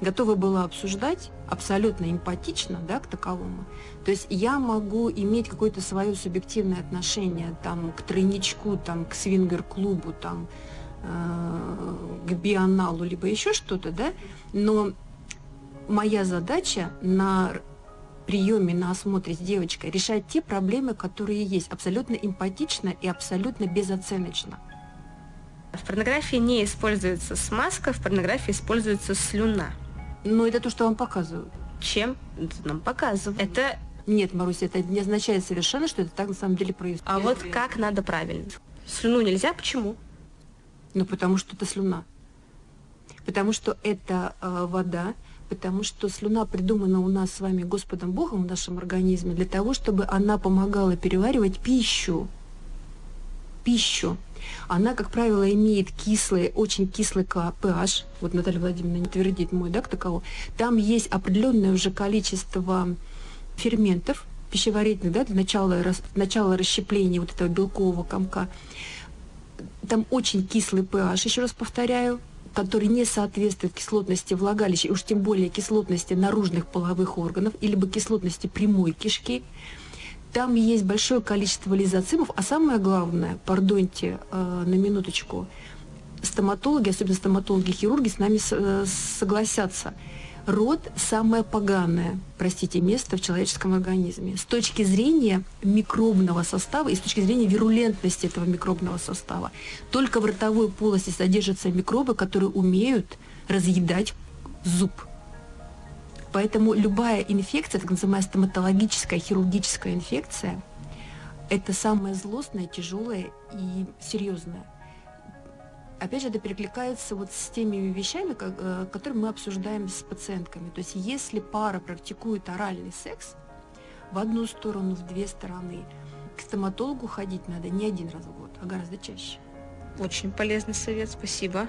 готова была обсуждать абсолютно эмпатично да, к таковому. То есть я могу иметь какое-то свое субъективное отношение там, к тройничку, там, к свингер-клубу, там, э, к бионалу, либо еще что-то, да, но моя задача на приеме, на осмотре с девочкой решать те проблемы, которые есть, абсолютно эмпатично и абсолютно безоценочно. В порнографии не используется смазка, в порнографии используется слюна. Но это то, что вам показывают. Чем это нам показывают? Это нет, Маруся, это не означает совершенно, что это так на самом деле происходит. А вот как надо правильно? Слюну нельзя, почему? Ну, потому что это слюна. Потому что это э, вода, потому что слюна придумана у нас с вами Господом Богом в нашем организме для того, чтобы она помогала переваривать пищу. Пищу. Она, как правило, имеет кислый, очень кислый pH. Вот Наталья Владимировна не твердит мой, да, к таковому. Там есть определенное уже количество ферментов пищеварительных, да, для начала, начала расщепления вот этого белкового комка. Там очень кислый pH, еще раз повторяю, который не соответствует кислотности влагалища, и уж тем более кислотности наружных половых органов, или бы кислотности прямой кишки. Там есть большое количество лизоцимов, а самое главное, пардоньте, э, на минуточку, стоматологи, особенно стоматологи-хирурги, с нами э, согласятся. Рот – самое поганое, простите, место в человеческом организме. С точки зрения микробного состава и с точки зрения вирулентности этого микробного состава. Только в ротовой полости содержатся микробы, которые умеют разъедать зуб – Поэтому любая инфекция, так называемая стоматологическая, хирургическая инфекция, это самое злостное, тяжелое и серьезное. Опять же, это перекликается вот с теми вещами, э, которые мы обсуждаем с пациентками. То есть если пара практикует оральный секс в одну сторону, в две стороны, к стоматологу ходить надо не один раз в год, а гораздо чаще. Очень полезный совет, спасибо.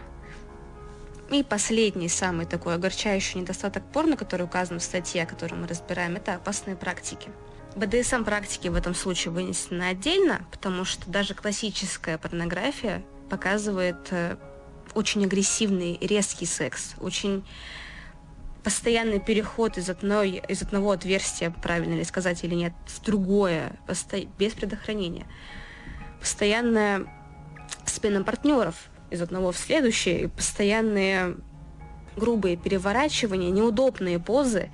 И последний, самый такой огорчающий недостаток порно, который указан в статье, которую мы разбираем, это опасные практики. БДСМ практики в этом случае вынесены отдельно, потому что даже классическая порнография показывает э, очень агрессивный, резкий секс, очень постоянный переход из, одной, из одного отверстия, правильно ли сказать или нет, в другое, без предохранения. Постоянная смена партнеров, из одного в следующее, и постоянные грубые переворачивания, неудобные позы.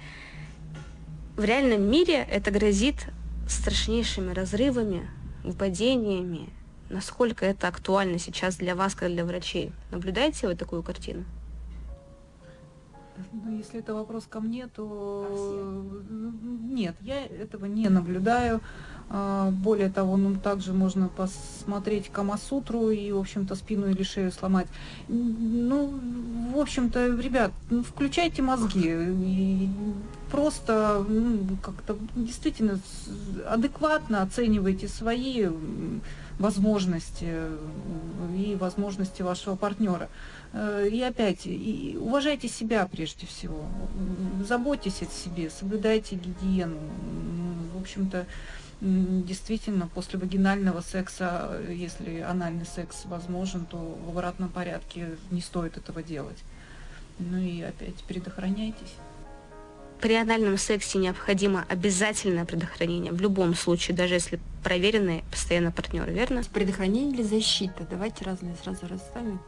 В реальном мире это грозит страшнейшими разрывами, выпадениями. Насколько это актуально сейчас для вас, как для врачей? Наблюдаете вы такую картину? Ну, если это вопрос ко мне, то нет, я этого не наблюдаю. А, более того, ну, также можно посмотреть Камасутру и, в общем-то, спину или шею сломать. Ну, в общем-то, ребят, ну, включайте мозги и просто ну, как-то действительно адекватно оценивайте свои возможности и возможности вашего партнера. Э, и опять, и уважайте себя прежде всего, заботьтесь о себе, соблюдайте гигиену. В общем-то, действительно, после вагинального секса, если анальный секс возможен, то в обратном порядке не стоит этого делать. Ну и опять предохраняйтесь. при анальном сексе необходимо обязательное предохранение в любом случае, даже если проверенные постоянно партнеры, верно? Предохранение или защита? Давайте разные сразу расставим.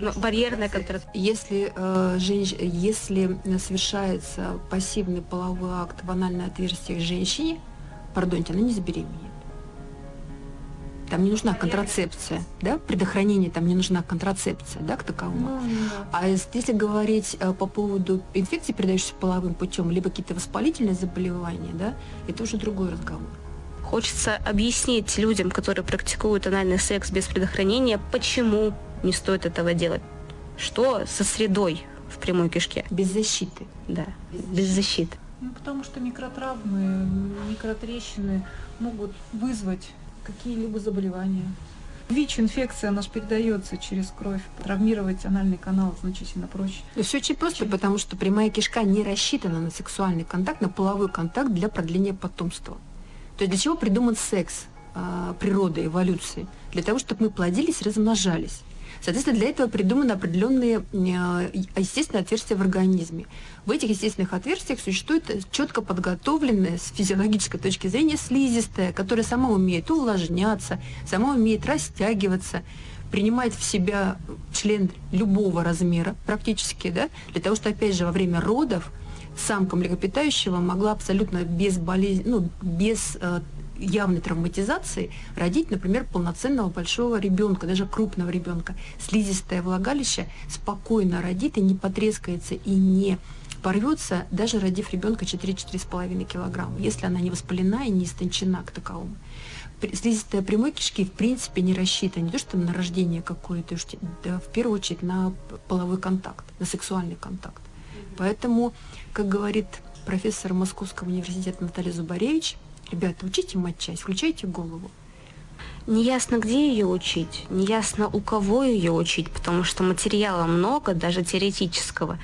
Ну, барьерная контра... Если, э, женщ... если совершается пассивный половой акт в анальное отверстие женщине, пардоньте, она не забеременеет. Там не нужна контрацепция, да, предохранение, там не нужна контрацепция, да, к таковому. Ну, да. А если говорить э, по поводу инфекций, передающихся половым путем, либо какие-то воспалительные заболевания, да, это уже другой разговор. Хочется объяснить людям, которые практикуют анальный секс без предохранения, почему не стоит этого делать. Что со средой в прямой кишке? Без защиты. Да, без защиты. Ну, потому что микротравмы, микротрещины могут вызвать какие-либо заболевания. ВИЧ-инфекция, она же передается через кровь. Травмировать анальный канал значительно проще. Да все очень просто, чем... потому что прямая кишка не рассчитана на сексуальный контакт, на половой контакт для продления потомства. То есть для чего придуман секс э, природы, эволюции? Для того, чтобы мы плодились, размножались. Соответственно, для этого придуманы определенные э, естественные отверстия в организме. В этих естественных отверстиях существует четко подготовленная с физиологической точки зрения слизистая, которая сама умеет увлажняться, сама умеет растягиваться, принимает в себя член любого размера практически, да, для того, чтобы, опять же, во время родов самка млекопитающего могла абсолютно без болезни, ну, без э, явной травматизации родить, например, полноценного большого ребенка, даже крупного ребенка. Слизистое влагалище спокойно родит и не потрескается и не порвется, даже родив ребенка 4-4,5 килограмма, если она не воспалена и не истончена к таковому. Слизистая прямой кишки в принципе не рассчитана не то, что на рождение какое-то, да, в первую очередь на половой контакт, на сексуальный контакт. Поэтому, как говорит профессор Московского университета Наталья Зубаревич, Ребята, учите матчасть, включайте голову. Неясно, где ее учить, неясно, у кого ее учить, потому что материала много, даже теоретического.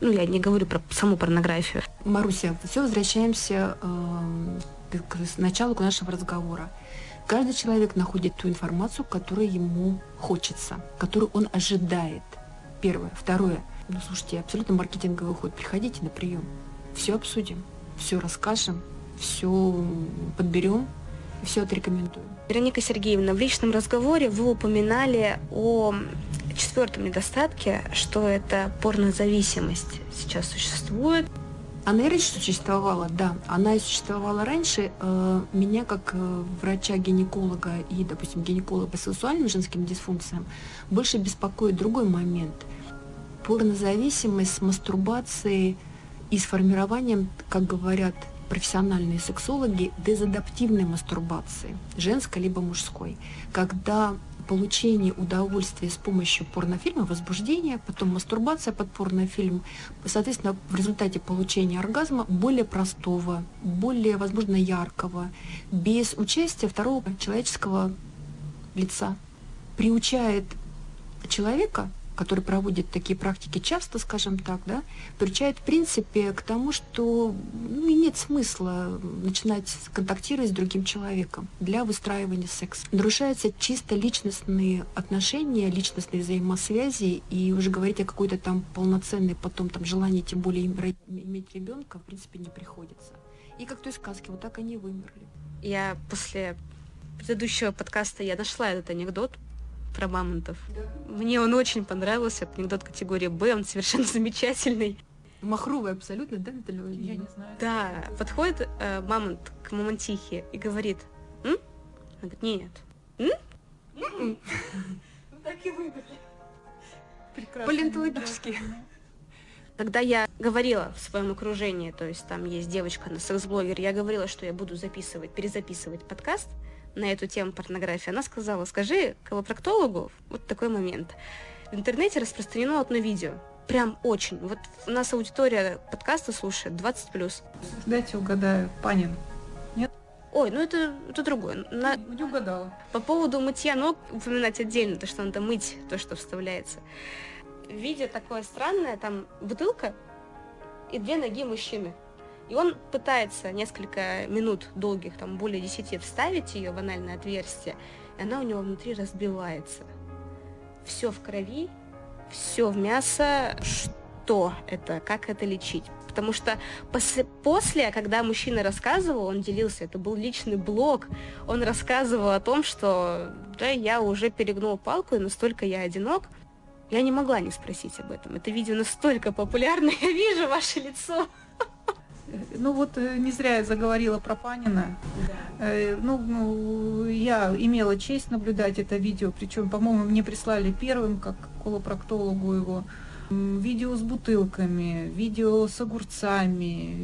Ну, я не говорю про саму порнографию. Маруся, все возвращаемся э, к началу нашего разговора. Каждый человек находит ту информацию, которую ему хочется, которую он ожидает. Первое. Второе. Ну, слушайте, абсолютно маркетинговый ход. Приходите на прием. Все обсудим, все расскажем, все подберем и все отрекомендуем. Вероника Сергеевна, в личном разговоре вы упоминали о четвертом недостатке, что это порнозависимость сейчас существует. Она и раньше существовала, да. Она и существовала раньше. Э, меня как э, врача-гинеколога и, допустим, гинеколога по сексуальным женским дисфункциям больше беспокоит другой момент. Порнозависимость с мастурбацией и с формированием, как говорят профессиональные сексологи дезадаптивной мастурбации, женской либо мужской, когда получение удовольствия с помощью порнофильма, возбуждения, потом мастурбация под порнофильм, соответственно, в результате получения оргазма более простого, более, возможно, яркого, без участия второго человеческого лица, приучает человека который проводит такие практики часто, скажем так, да, приучает в принципе к тому, что ну, нет смысла начинать контактировать с другим человеком для выстраивания секса. Нарушаются чисто личностные отношения, личностные взаимосвязи, и уже говорить о какой-то там полноценной потом там желании, тем более иметь ребенка, в принципе, не приходится. И как той сказке, вот так они вымерли. Я после предыдущего подкаста я нашла этот анекдот про мамонтов. Да. Мне он очень понравился, анекдот категории Б, он совершенно замечательный. Махровый абсолютно, да, Наталья Я не знаю. Да, подходит э, мамонт к мамонтихе и говорит, М? Она говорит, нет. М? Ну, так и выбрали. Прекрасно. Палеонтологически. Когда я говорила в своем окружении, то есть там есть девочка, на секс-блогер, я говорила, что я буду записывать, перезаписывать подкаст, на эту тему порнографии, она сказала, скажи колопроктологу вот такой момент. В интернете распространено одно видео. Прям очень. Вот у нас аудитория подкаста слушает 20 плюс. Дайте угадаю, Панин. Нет? Ой, ну это, это другое. На... Не угадала. По поводу мытья ног упоминать отдельно, то, что надо мыть то, что вставляется. Видео такое странное, там бутылка и две ноги мужчины. И он пытается несколько минут долгих, там более десяти, вставить ее в анальное отверстие, и она у него внутри разбивается. Все в крови, все в мясо, что это, как это лечить. Потому что после, после, когда мужчина рассказывал, он делился, это был личный блог, он рассказывал о том, что да, я уже перегнул палку, и настолько я одинок, я не могла не спросить об этом. Это видео настолько популярно, я вижу ваше лицо. Ну вот э, не зря я заговорила про Панина. Да. Э, ну, ну, я имела честь наблюдать это видео, причем, по-моему, мне прислали первым, как колопроктологу его. Видео с бутылками, видео с огурцами,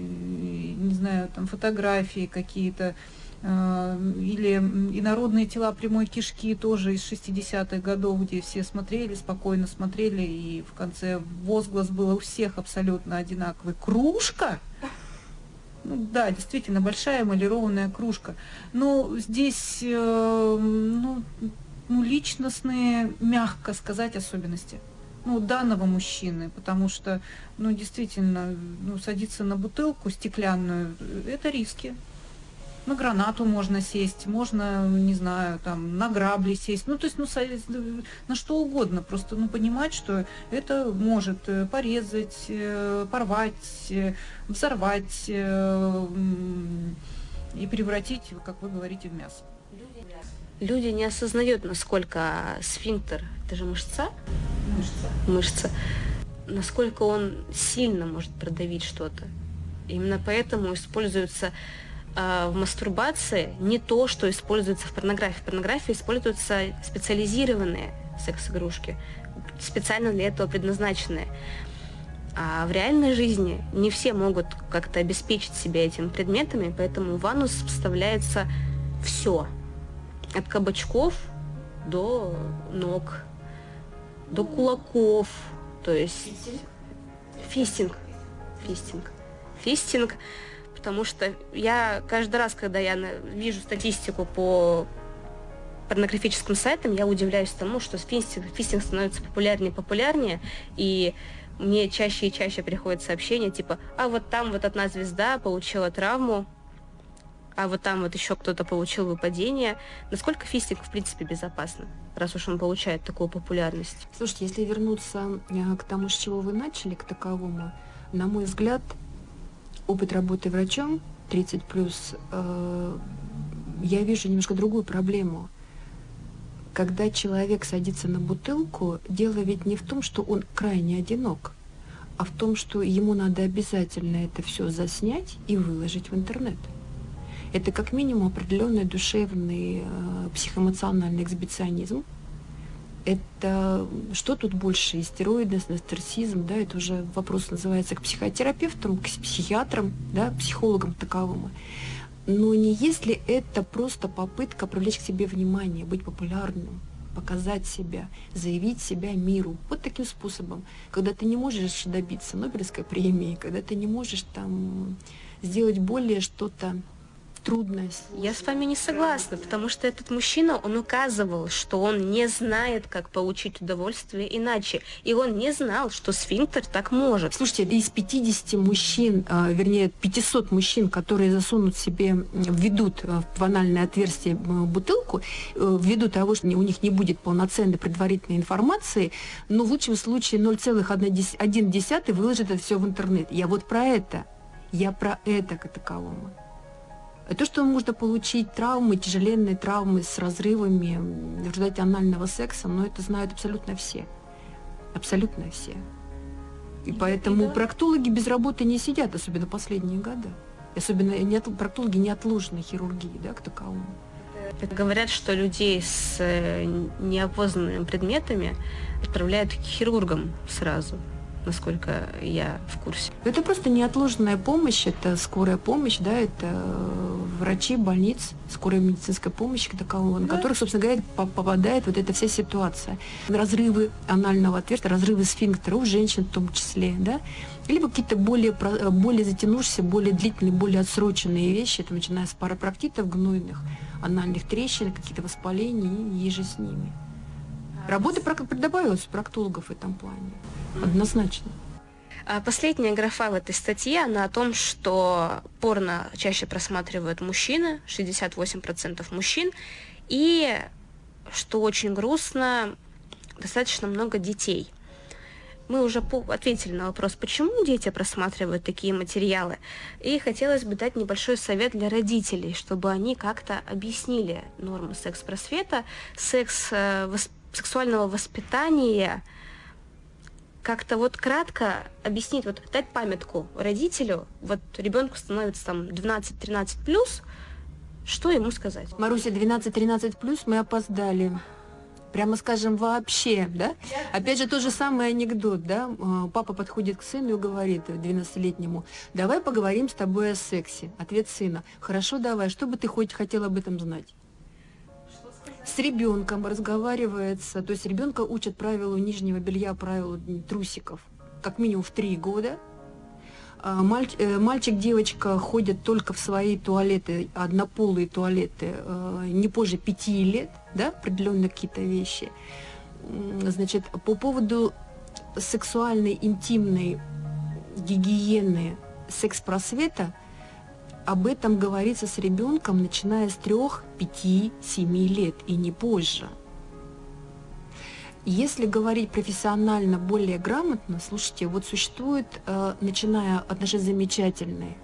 не знаю, там фотографии какие-то, э, или инородные тела прямой кишки тоже из 60-х годов, где все смотрели, спокойно смотрели, и в конце возглас был у всех абсолютно одинаковый. Кружка? Ну, да, действительно, большая эмалированная кружка. Но здесь э, ну, ну, личностные, мягко сказать, особенности ну, данного мужчины, потому что, ну, действительно, ну, садиться на бутылку стеклянную, это риски. На гранату можно сесть, можно, не знаю, там, на грабли сесть, ну, то есть, ну, на что угодно, просто, ну, понимать, что это может э, порезать, э, порвать, э, взорвать и превратить, как вы говорите, в мясо люди не осознают, насколько сфинктер, это же мышца? Мышца. Мышца. Насколько он сильно может продавить что-то. Именно поэтому используется э, в мастурбации не то, что используется в порнографии. В порнографии используются специализированные секс-игрушки, специально для этого предназначенные. А в реальной жизни не все могут как-то обеспечить себя этими предметами, поэтому в анус вставляется все – от кабачков до ног, до кулаков, то есть фистинг, фистинг, фистинг, потому что я каждый раз, когда я вижу статистику по порнографическим сайтам, я удивляюсь тому, что фистинг, фистинг становится популярнее и популярнее, и мне чаще и чаще приходят сообщения типа, а вот там вот одна звезда получила травму, а вот там вот еще кто-то получил выпадение. Насколько фистинг, в принципе, безопасно, раз уж он получает такую популярность? Слушайте, если вернуться э, к тому, с чего вы начали, к таковому, на мой взгляд, опыт работы врачом 30 плюс, э, я вижу немножко другую проблему. Когда человек садится на бутылку, дело ведь не в том, что он крайне одинок, а в том, что ему надо обязательно это все заснять и выложить в интернет это как минимум определенный душевный, э, психоэмоциональный эксбиционизм. Это что тут больше, истероидность, нарциссизм, да, это уже вопрос называется к психотерапевтам, к психиатрам, да, психологам таковым. Но не если это просто попытка привлечь к себе внимание, быть популярным, показать себя, заявить себя миру. Вот таким способом. Когда ты не можешь добиться Нобелевской премии, когда ты не можешь там сделать более что-то трудность. Я с вами не согласна, потому что этот мужчина, он указывал, что он не знает, как получить удовольствие иначе. И он не знал, что сфинктер так может. Слушайте, из 50 мужчин, а, вернее, 500 мужчин, которые засунут себе, введут а, в анальное отверстие бутылку, э, ввиду того, что у них не будет полноценной предварительной информации, но в лучшем случае 0,1 выложит это все в интернет. Я вот про это. Я про это как таковому. То, что можно получить травмы, тяжеленные травмы с разрывами в результате анального секса, но это знают абсолютно все. Абсолютно все. И поэтому проктологи без работы не сидят, особенно последние годы. Особенно не, проктологи неотложной хирургии, да, к таковому. Говорят, что людей с э, неопознанными предметами отправляют к хирургам сразу насколько я в курсе. Это просто неотложная помощь, это скорая помощь, да, это э, врачи больниц, скорая медицинская помощь, такового, на которых, собственно говоря, попадает вот эта вся ситуация. Разрывы анального отверстия, разрывы сфинктера у женщин в том числе, да, либо какие-то более, более затянувшиеся, более длительные, более отсроченные вещи, это начиная с парапроктитов гнойных, анальных трещин, какие-то воспаления и еже с ними. Работы добавилось проктологов в этом плане. Однозначно. А последняя графа в этой статье, она о том, что порно чаще просматривают мужчины, 68% мужчин, и, что очень грустно, достаточно много детей. мы уже ответили на вопрос, почему дети просматривают такие материалы. И хотелось бы дать небольшой совет для родителей, чтобы они как-то объяснили нормы секс-просвета, секс, э, сексуального воспитания, как-то вот кратко объяснить, вот дать памятку родителю, вот ребенку становится там 12-13 плюс, что ему сказать? Маруся, 12-13 плюс мы опоздали прямо скажем, вообще, да? Опять же, тот же самый анекдот, да? А, папа подходит к сыну и говорит 12-летнему, давай поговорим с тобой о сексе. Ответ сына, хорошо, давай, что бы ты хоть хотел об этом знать? С ребенком разговаривается, то есть ребенка учат правилу нижнего белья, правилу трусиков, как минимум в три года, а, э, мальчик, девочка ходят только в свои туалеты, однополые туалеты, э, не позже пяти лет, да, определенные какие-то вещи. Значит, по поводу сексуальной, интимной гигиены секс-просвета, об этом говорится с ребенком, начиная с трех, пяти, семи лет и не позже. Если говорить профессионально, более грамотно, слушайте, вот существует, э, начиная от нашей замечательной,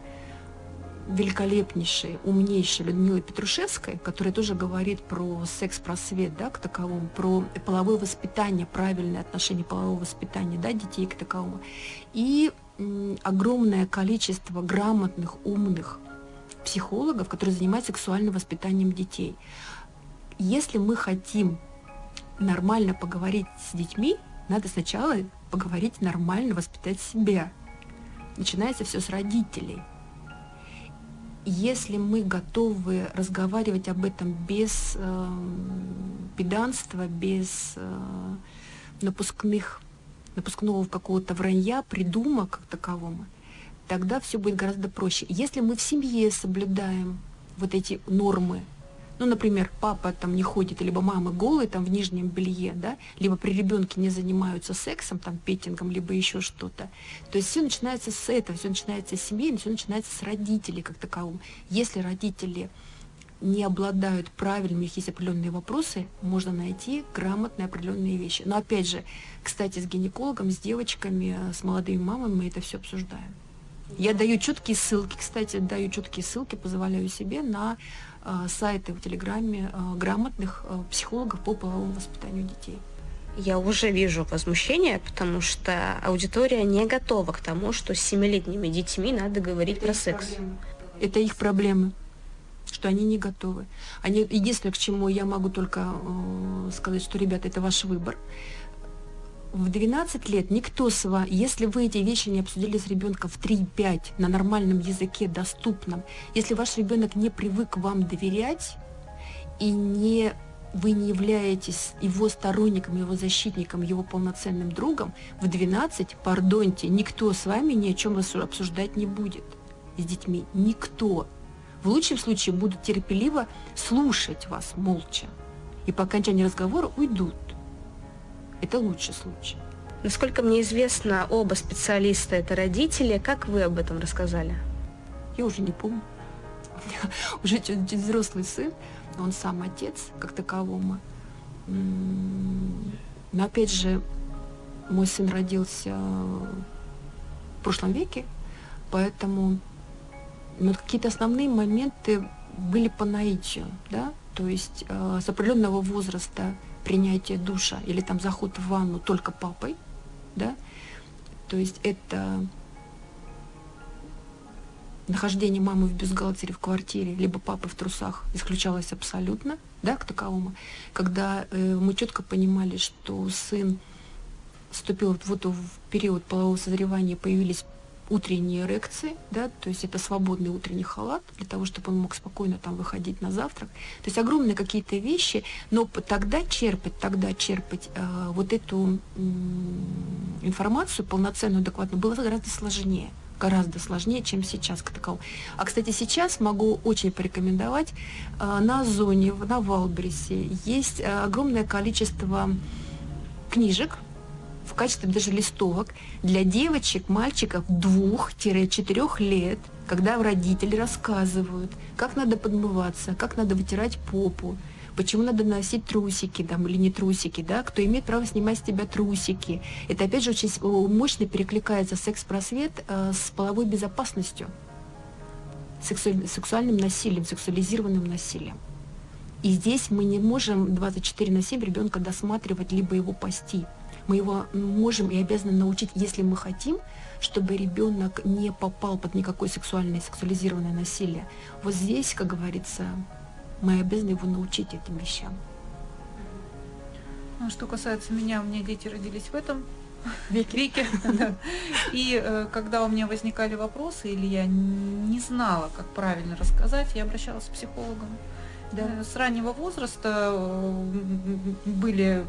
великолепнейшей, умнейшей Людмилы Петрушевской, которая тоже говорит про секс-просвет, да, к таковому, про половое воспитание, правильное отношение полового воспитания, да, детей к таковому. И огромное количество грамотных, умных психологов, которые занимаются сексуальным воспитанием детей. Если мы хотим нормально поговорить с детьми, надо сначала поговорить нормально, воспитать себя. Начинается все с родителей. Если мы готовы разговаривать об этом без э, педанства, без э, напускных, напускного какого-то вранья, придумок как такового, тогда все будет гораздо проще. Если мы в семье соблюдаем вот эти нормы ну, например, папа там не ходит, либо мама голые там в нижнем белье, да, либо при ребенке не занимаются сексом, там, петингом, либо еще что-то. То есть все начинается с этого, все начинается с семьи, все начинается с родителей как таковым. Если родители не обладают правильными, у них есть определенные вопросы, можно найти грамотные определенные вещи. Но опять же, кстати, с гинекологом, с девочками, с молодыми мамами мы это все обсуждаем. Я даю четкие ссылки, кстати, даю четкие ссылки, позволяю себе на э, сайты в Телеграме э, грамотных э, психологов по половому воспитанию детей. Я уже вижу возмущение, потому что аудитория не готова к тому, что с семилетними детьми надо говорить Это про секс. Проблемы. Это их проблемы что они не готовы. Они, единственное, к чему я могу только э, сказать, что, ребята, это ваш выбор в 12 лет никто с вами, если вы эти вещи не обсудили с ребенком в 3-5 на нормальном языке, доступном, если ваш ребенок не привык вам доверять и не вы не являетесь его сторонником, его защитником, его полноценным другом, в 12, пардоньте, никто с вами ни о чем обсуждать не будет с детьми. Никто. В лучшем случае будут терпеливо слушать вас молча. И по окончании разговора уйдут. Это лучший случай. Насколько мне известно, оба специалиста это родители. Как вы об этом рассказали? Я уже не помню. уже чуть, чуть взрослый сын, он сам отец, как таковому. Но опять же, мой сын родился в прошлом веке, поэтому ну, какие-то основные моменты были по наитию, да, то есть э, с определенного возраста принятие душа или там заход в ванну только папой, да, то есть это нахождение мамы в бюстгальтере в квартире, либо папы в трусах исключалось абсолютно, да, к таковому, когда э, мы четко понимали, что сын вступил вот в период полового созревания, появились утренние эрекции, да, то есть это свободный утренний халат для того, чтобы он мог спокойно там выходить на завтрак. То есть огромные какие-то вещи, но тогда черпать, тогда черпать э, вот эту э, информацию полноценную, адекватную было гораздо сложнее гораздо сложнее, чем сейчас к таковому. А, кстати, сейчас могу очень порекомендовать, э, на зоне, на Валбрисе есть э, огромное количество книжек, в качестве даже листовок для девочек, мальчиков двух-четырех лет, когда родители рассказывают, как надо подмываться, как надо вытирать попу, почему надо носить трусики там, или не трусики, да, кто имеет право снимать с тебя трусики. Это опять же очень мощно перекликается секс-просвет э, с половой безопасностью, сексу... сексуальным насилием, сексуализированным насилием. И здесь мы не можем 24 на 7 ребенка досматривать, либо его пасти. Мы его можем и обязаны научить, если мы хотим, чтобы ребенок не попал под никакое сексуальное, сексуализированное насилие. Вот здесь, как говорится, мы обязаны его научить этим вещам. Ну, что касается меня, у меня дети родились в этом веке. веке И э, когда у меня возникали вопросы, или я не знала, как правильно рассказать, я обращалась к психологам. Да. С раннего возраста э, были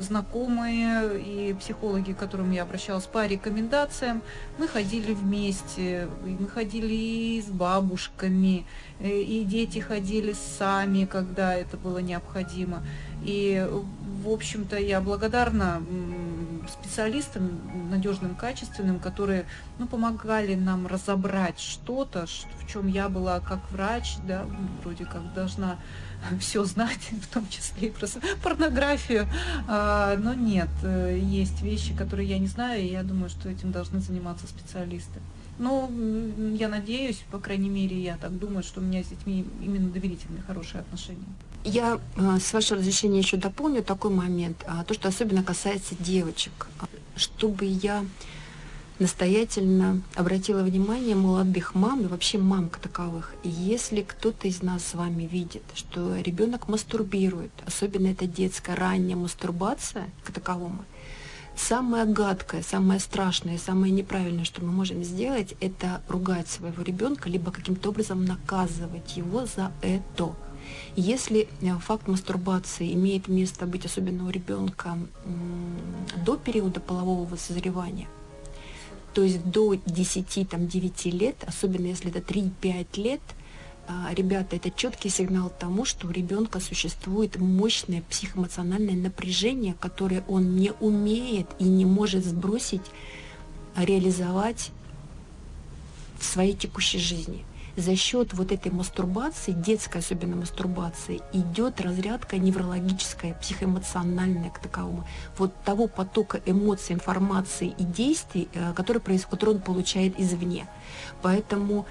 знакомые и психологи, к которым я обращалась по рекомендациям. Мы ходили вместе, мы ходили и с бабушками, э, и дети ходили сами, когда это было необходимо. И, в общем-то, я благодарна специалистам надежным, качественным, которые ну, помогали нам разобрать что-то, в чем я была как врач, да, вроде как должна все знать, в том числе и про порнографию. А, но нет, э, есть вещи, которые я не знаю, и я думаю, что этим должны заниматься специалисты. Ну, я надеюсь, по крайней мере, я так думаю, что у меня с детьми именно доверительные, хорошие отношения. Я, э, с вашего разрешения, еще дополню такой момент, а, то, что особенно касается девочек. Чтобы я настоятельно обратила внимание молодых мам и вообще мам таковых. Если кто-то из нас с вами видит, что ребенок мастурбирует, особенно это детская ранняя мастурбация к таковому, самое гадкое, самое страшное, самое неправильное, что мы можем сделать, это ругать своего ребенка, либо каким-то образом наказывать его за это. Если э, факт мастурбации имеет место быть, особенно у ребенка до периода полового созревания, то есть до 10-9 лет, особенно если это 3-5 лет, а, ребята, это четкий сигнал тому, что у ребенка существует мощное психоэмоциональное напряжение, которое он не умеет и не может сбросить, а реализовать в своей текущей жизни за счет вот этой мастурбации, детской особенно мастурбации, идет разрядка неврологическая, психоэмоциональная к таковому. Вот того потока эмоций, информации и действий, э, который, который он получает извне. Поэтому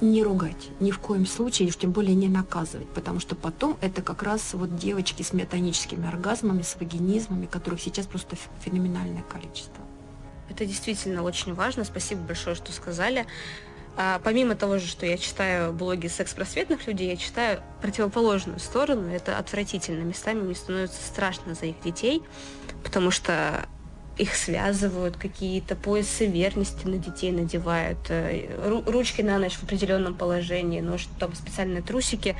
не ругать, ни в коем случае, уж тем более не наказывать, потому что потом это как раз вот девочки с метаническими оргазмами, с вагинизмами, которых сейчас просто феноменальное количество. Это действительно очень важно. Спасибо большое, что сказали. А, помимо того же, что я читаю блоги секс-просветных людей, я читаю противоположную сторону. Это отвратительно. Местами мне становится страшно за их детей, потому что их связывают, какие-то поясы верности на детей надевают, э, ручки на ночь в определенном положении, но там специальные трусики.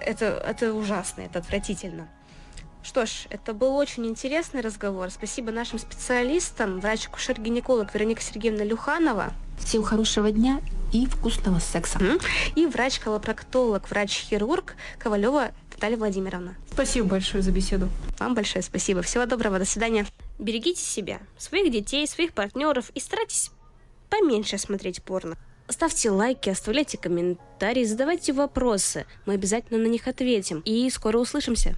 Это, это ужасно, это отвратительно. Что ж, это был очень интересный разговор. Спасибо нашим специалистам, врач-акушер-гинеколог Вероника Сергеевна Люханова. Всем хорошего дня и вкусного секса. И врач-колопроктолог, врач-хирург Ковалева Наталья Владимировна. Спасибо большое за беседу. Вам большое спасибо. Всего доброго. До свидания. Берегите себя, своих детей, своих партнеров и старайтесь поменьше смотреть порно. Ставьте лайки, оставляйте комментарии, задавайте вопросы. Мы обязательно на них ответим. И скоро услышимся.